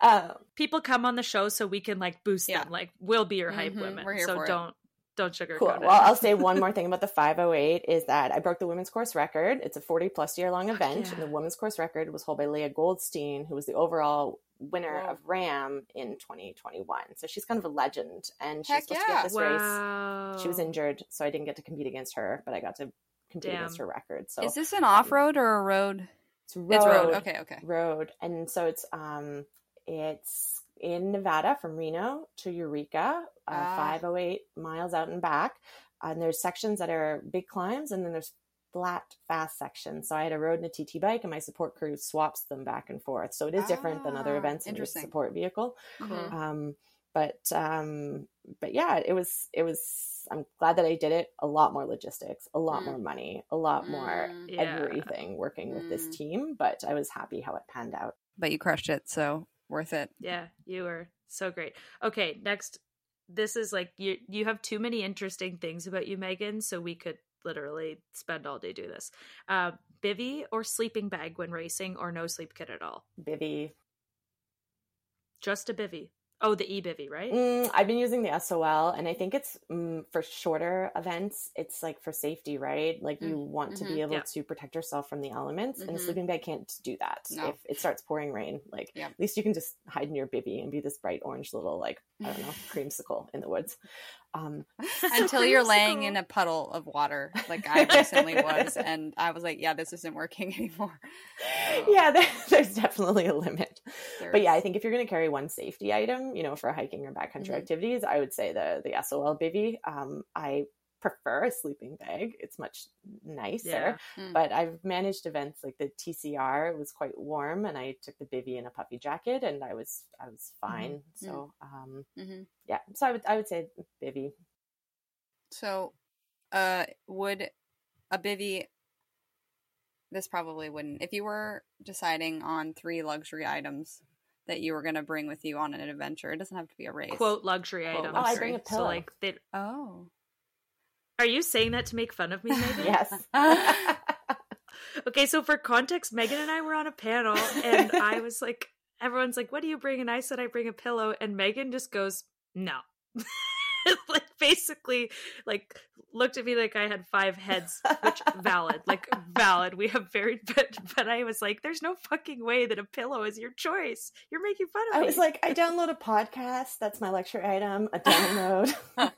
um, people come on the show so we can like boost Yeah. them. Like we'll be your hype Mhm, women. we're here so for don't don't sugarcoat Cool. it. Well, I'll say one more thing about the 508 is that I broke the women's course record. It's a 40 plus year long event. yeah. And the women's course record was held by Leah Goldstein, who was the overall winner Whoa. of RAAM in 2021. So she's kind of a legend. And she's supposed yeah. to get this race. She was injured, so I didn't get to compete against her, but I got to compete Damn. against her record. So Is this an off road or a road? it's road. It's road. Okay, okay. road and so it's um it's in nevada from reno to eureka uh, Ah. 508 miles out and back and there's sections that are big climbs and then there's flat fast sections so i had a road and a tt bike and my support crew swaps them back and forth so it is different than other Ah, events in this interesting. support vehicle Mhm. um but um but yeah it was it was i'm glad that i did it a lot more logistics a lot Mm. more money a lot more Mm. Yeah. everything working with this Mm. team but i was happy how it panned out But you crushed it, so worth it. Yeah, you were so great. Okay, next. This is like you. You have too many interesting things about you, Meaghan. So we could literally spend all day do this. Uh, bivy or sleeping bag when racing, or no sleep kit at all. bivy Just a bivy. Oh, the e bivy, right? Mm, I've been using the SOL, and I think it's mm, for shorter events. It's like for safety, right? Like you want to mhm, be able yeah. to protect yourself from the elements, and a sleeping bag can't do that. No. If it starts pouring rain, like Yeah. at least you can just hide in your bivy and be this bright orange little like I don't know creamsicle in the woods. Um, Until you're laying in a puddle of water, like I recently was, and I was like, "Yeah, this isn't working anymore." yeah, there, there's definitely a limit. But yeah, I think if you're going to carry one safety item, you know, for hiking or backcountry Mhm. activities, I would say the the SOL bivy. Um, I prefer a sleeping bag; it's much nicer. Yeah. Mm. But I've managed events like the TCR. It was quite warm, and I took the bivy and a puffy jacket, and I was I was fine. So um, Mhm. yeah, so I would I would say bivy. So, uh, would a bivy? This probably wouldn't. If you were deciding on three luxury items that you were going to bring with you on an adventure, it doesn't have to be a race. Quote luxury Quote items. Oh, I bring a pillow. So pillow. like, they, Oh. Are you saying that to make fun of me, Meaghan? Yes. Okay, so for context, Meaghan and I were on a panel, and I was like, everyone's like, "What do you bring?" And I said, "I bring a pillow," and Meaghan just goes, "No." like basically like looked at me like I had five heads, which valid, like valid. We have very, but but I was like, there's no fucking way that a pillow is your choice. You're making fun of I me. I was like, I download a podcast. That's my lecture item. A download. no,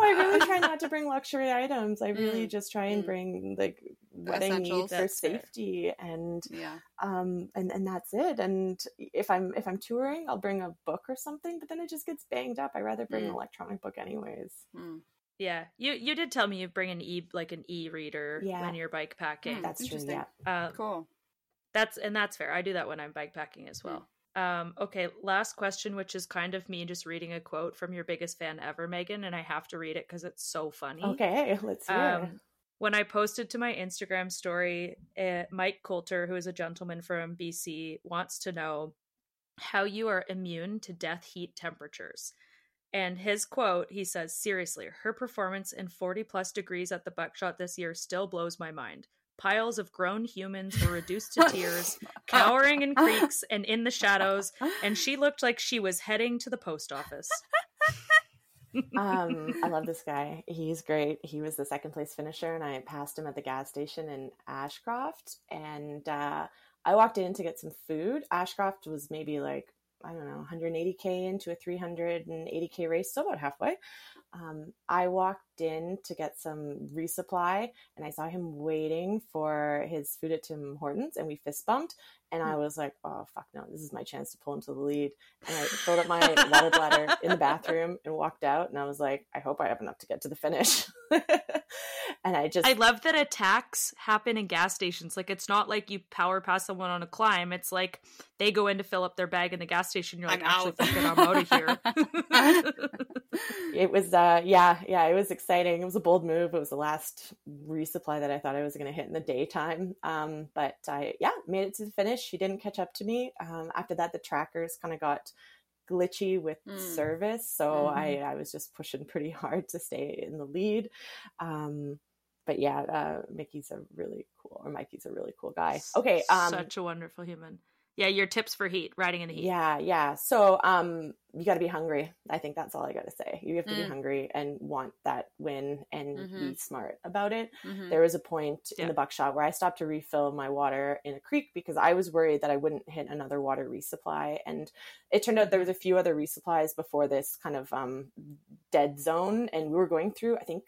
I really try not to bring luxury items. I really Mm, just try and mm. bring like what I need Essentials. for That's fair. safety and yeah. um and and that's it and if i'm if i'm touring i'll bring a book or something but then it just gets banged up i rather bring an Mm. electronic book anyways Mm. yeah, you you did tell me you bring an e like an e reader Yeah. when you're bike packing. Mm. that's true Interesting. yeah Uh, Cool. That's and that's fair. I do that when I'm bike packing as well. Um, okay, last question, which is kind of me just reading a quote from your biggest fan ever, Meaghan, and I have to read it because it's so funny. okay let's hear it. Um, when I posted to my Instagram story, uh, Mike Coulter, who is a gentleman from BC, wants to know how you are immune to death heat temperatures. And his quote, he says, Seriously, her performance in 40 plus degrees at the buckshot this year still blows my mind. Piles of grown humans were reduced to tears, cowering in creeks and in the shadows, and she looked like she was heading to the post office. Um i love this guy. He's great. He was the second place finisher and i passed him at the gas station in ashcroft and uh i walked in to get some food. Ashcroft was maybe like i don't know 180k into a 380k race so about halfway. Um, I walked in to get some resupply and I saw him waiting for his food at Tim Hortons and we fist bumped. And I was like, oh, fuck no, this is my chance to pull him to the lead. And I filled up my water bladder in the bathroom and walked out. And I was like, I hope I have enough to get to the finish. and I just, I love that attacks happen in gas stations. Like it's not like you power pass someone on a climb. It's like they go in to fill up their bag in the gas station. You're like, I'm actually, out. fuck it, I'm out of here. it was, uh, yeah, yeah, it was exciting. It was a bold move. It was the last resupply that I thought I was going to hit in the daytime. Um, but I, yeah, made it to the finish. She didn't catch up to me. Um, after that, the trackers kind of got glitchy with Mm. service. So Mhm. I, I was just pushing pretty hard to stay in the lead. Um, but yeah, uh, Mickey's a really cool, or Mikey's a really cool guy. Okay. Um, Such a wonderful human. Yeah, your tips for heat, riding in the heat. yeah, yeah. So um you got to be hungry. I think that's all I got to say. You have to be Mm. hungry and want that win and be Mhm. smart about it. Mhm. There was a point in the buckshot where I stopped to refill my water in a creek because I was worried that I wouldn't hit another water resupply. And it turned out there was a few other resupplies before this kind of um, dead zone, and we were going through. I think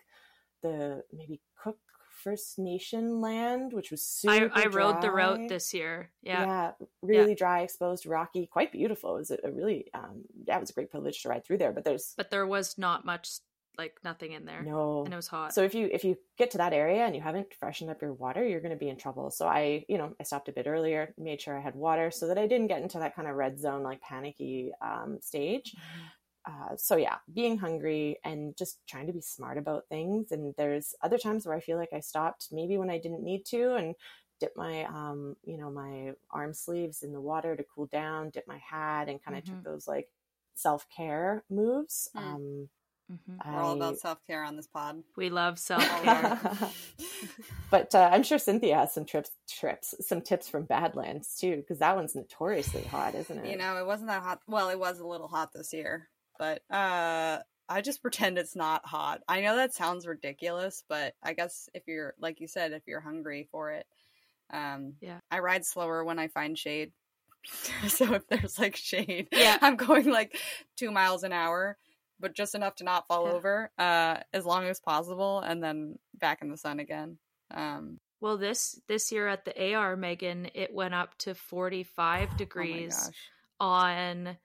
the maybe Cook First Nation land, which was super. I, I rode the route this year. Yeah. really dry, exposed, rocky, quite beautiful. It was a, a really, um, yeah, it was a great privilege to ride through there. But there's But there was not much, like nothing in there. no And it was hot. so if you if you get to that area and you haven't freshened up your water you're going to be in trouble so i you know i stopped a bit earlier made sure i had water so that i didn't get into that kind of red zone like panicky um, stage uh, so yeah being hungry and just trying to be smart about things and there's other times where i feel like i stopped maybe when i didn't need to and dip my um you know my arm sleeves in the water to cool down dip my hat and kind of Mhm. took those like self-care moves Mm. um Mhm. We're all about self care on this pod. We love self care. but uh, I'm sure Cynthia has some trips, trips, some tips from Badlands too, because that one's notoriously hot, isn't it? you know, it wasn't that hot. Well, it was a little hot this year, but uh, I just pretend it's not hot. I know that sounds ridiculous, but I guess if you're, like you said, if you're hungry for it, um, Yeah. I ride slower when I find shade. so if there's like shade, Yeah. I'm going like two miles an hour, but just enough to not fall Yeah. over, uh, as long as possible, and then back in the sun again. Um, Well, this this year at the AR, Meaghan, it went up to 45 oh degrees gosh. on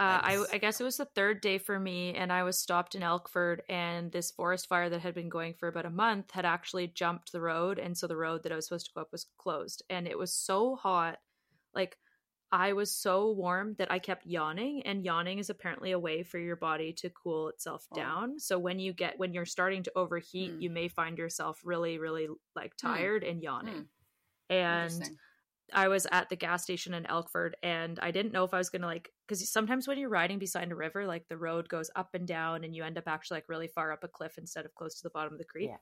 uh, I, I guess it was the third day for me, and I was stopped in Elkford, and this forest fire that had been going for about a month had actually jumped the road, and so the road that I was supposed to go up was closed, and it was so hot, like I was so warm that I kept yawning, and yawning is apparently a way for your body to cool itself Oh. down. So when you get when you're starting to overheat, Hmm. you may find yourself really, really like Hmm. tired and yawning, Hmm. and. I was at the gas station in Elkford and I didn't know if I was going to like cuz sometimes when you're riding beside a river like the road goes up and down and you end up actually like really far up a cliff instead of close to the bottom of the creek. Yeah.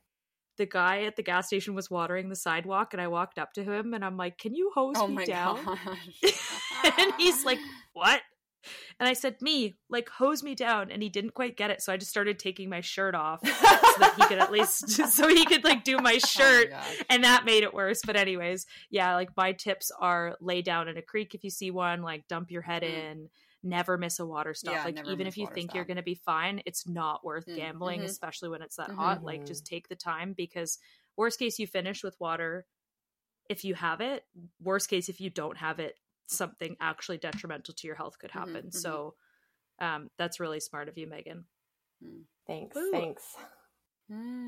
The guy at the gas station was watering the sidewalk and I walked up to him and I'm like, "Can you hose Oh me my down?" and he's like, "What?" And I said, Me, like, hose me down. And he didn't quite get it. So I just started taking my shirt off so that he could at least, so he could like do my Oh shirt. gosh. and that made it worse. But, anyways, yeah, like my tips are lay down in a creek if you see one, like dump your head Mm. in. Never miss a water stop. Yeah, like even if you think you're going to be fine, it's not worth Mm, gambling, mhm. especially when it's that Mhm. hot. Like just take the time because worst case you finish with water if you have it. Worst case if you don't have it, something actually detrimental to your health could Mhm, happen. mhm. So um, that's really smart of you, Meaghan. Thanks. Woo. Thanks.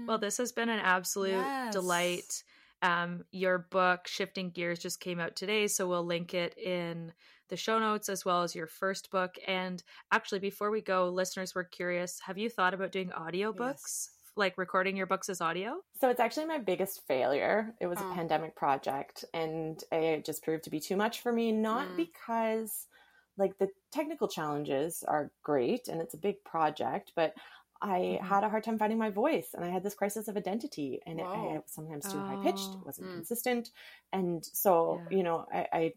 Well, this has been an absolute Yes. delight. Um, your book, Shifting Gears, just came out today, so we'll link it in the show notes as well as your first book. And actually, before we go, listeners were curious have you thought about doing audiobooks? Like recording your books as audio? So it's actually my biggest failure. It was Oh. a pandemic project and it just proved to be too much for me, not Mm. because like the technical challenges are great and it's a big project, but I Mhm. had a hard time finding my voice and I had this crisis of identity and it, I, it was sometimes too high pitched, Oh. it wasn't Mm. consistent. And so, Yeah. you know, I, I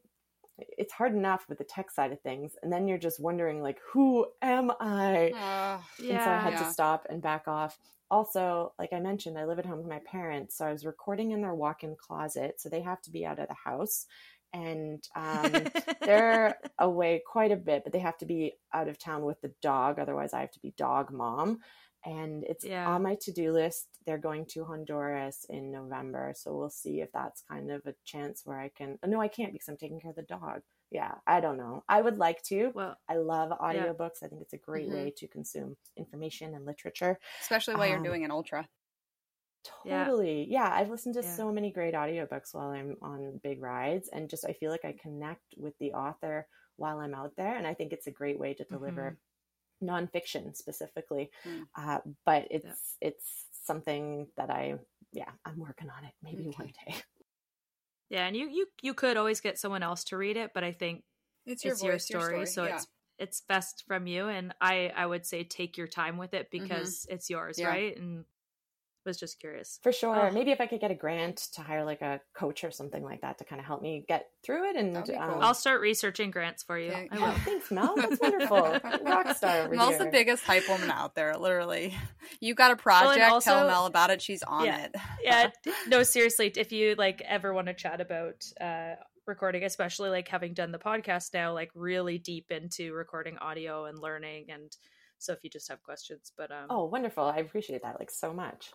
it's hard enough with the tech side of things and then you're just wondering like who am i Oh, and so I had Yeah. to stop and back off. Also, like I mentioned, I live at home with my parents, so I was recording in their walk-in closet, so they have to be out of the house, and um, they're away quite a bit, but they have to be out of town with the dog, otherwise I have to be dog mom. And it's Yeah. on my to-do list. They're going to Honduras in November, so we'll see if that's kind of a chance where I can. No, I can't because I'm taking care of the dog. Yeah, I don't know. I would like to. well, I love audiobooks. I think it's a great Mhm. way to consume information and literature. especially while you're Um, doing an ultra. Totally. Yeah. I've listened to Yeah. so many great audiobooks while I'm on big rides and just I feel like I connect with the author while I'm out there and I think it's a great way to deliver nonfiction specifically. Mm. Uh, but it's it's something that I yeah, I'm working on it maybe Okay. one day. yeah, and you you you could always get someone else to read it, but I think It's your it's your voice, story, so yeah. it's it's best from you. And I I would say take your time with it because it's yours, Mm-hmm. Yeah. right? And was just curious. For sure. Oh. Maybe if I could get a grant to hire like a coach or something like that to kind of help me get through it and cool. um, I'll start researching grants for you. Yeah. I Oh, will. thanks, Mel. That's wonderful. Rock star over Mel's here. the biggest hype woman out there, literally. You got a project, also- tell Mel about it. She's on Yeah. it. yeah no seriously if you like ever want to chat about uh recording especially like having done the podcast now like really deep into recording audio and learning and so if you just have questions but um Oh, wonderful. I appreciate that like so much.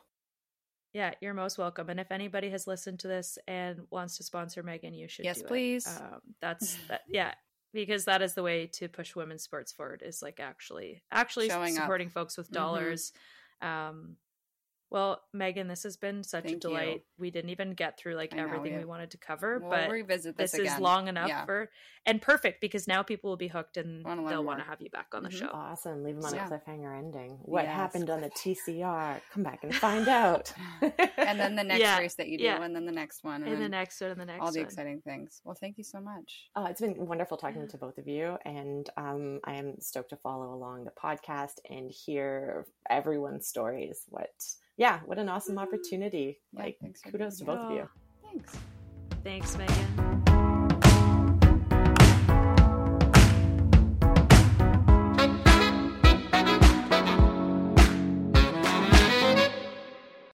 Yeah you're most welcome and if anybody has listened to this and wants to sponsor meaghan you should Yes, do it. please. um that's that yeah because that is the way to push women's sports forward is like actually actually Showing up. supporting folks with Mhm. dollars um well meaghan this has been such Thank a you. delight we didn't even get through like I know, everything we- we wanted to cover We'll but revisit this, this is long enough Yeah. for and perfect because now people will be hooked and Wanna they'll want to have you back on the Mhm. show Awesome. Leave them on Yeah. a cliffhanger ending. What Yes, happened on the. TCR? Come back and find out. and then the next Yeah, race that you do, yeah. and then the next one, and, in the next one and the next all the one. exciting things. Well, thank you so much. Oh, it's been wonderful talking to both of you, and um, I am stoked to follow along the podcast and hear everyone's stories. What, yeah, what an awesome opportunity! Yeah, like, thanks kudos to both of you. Thanks. thanks meaghan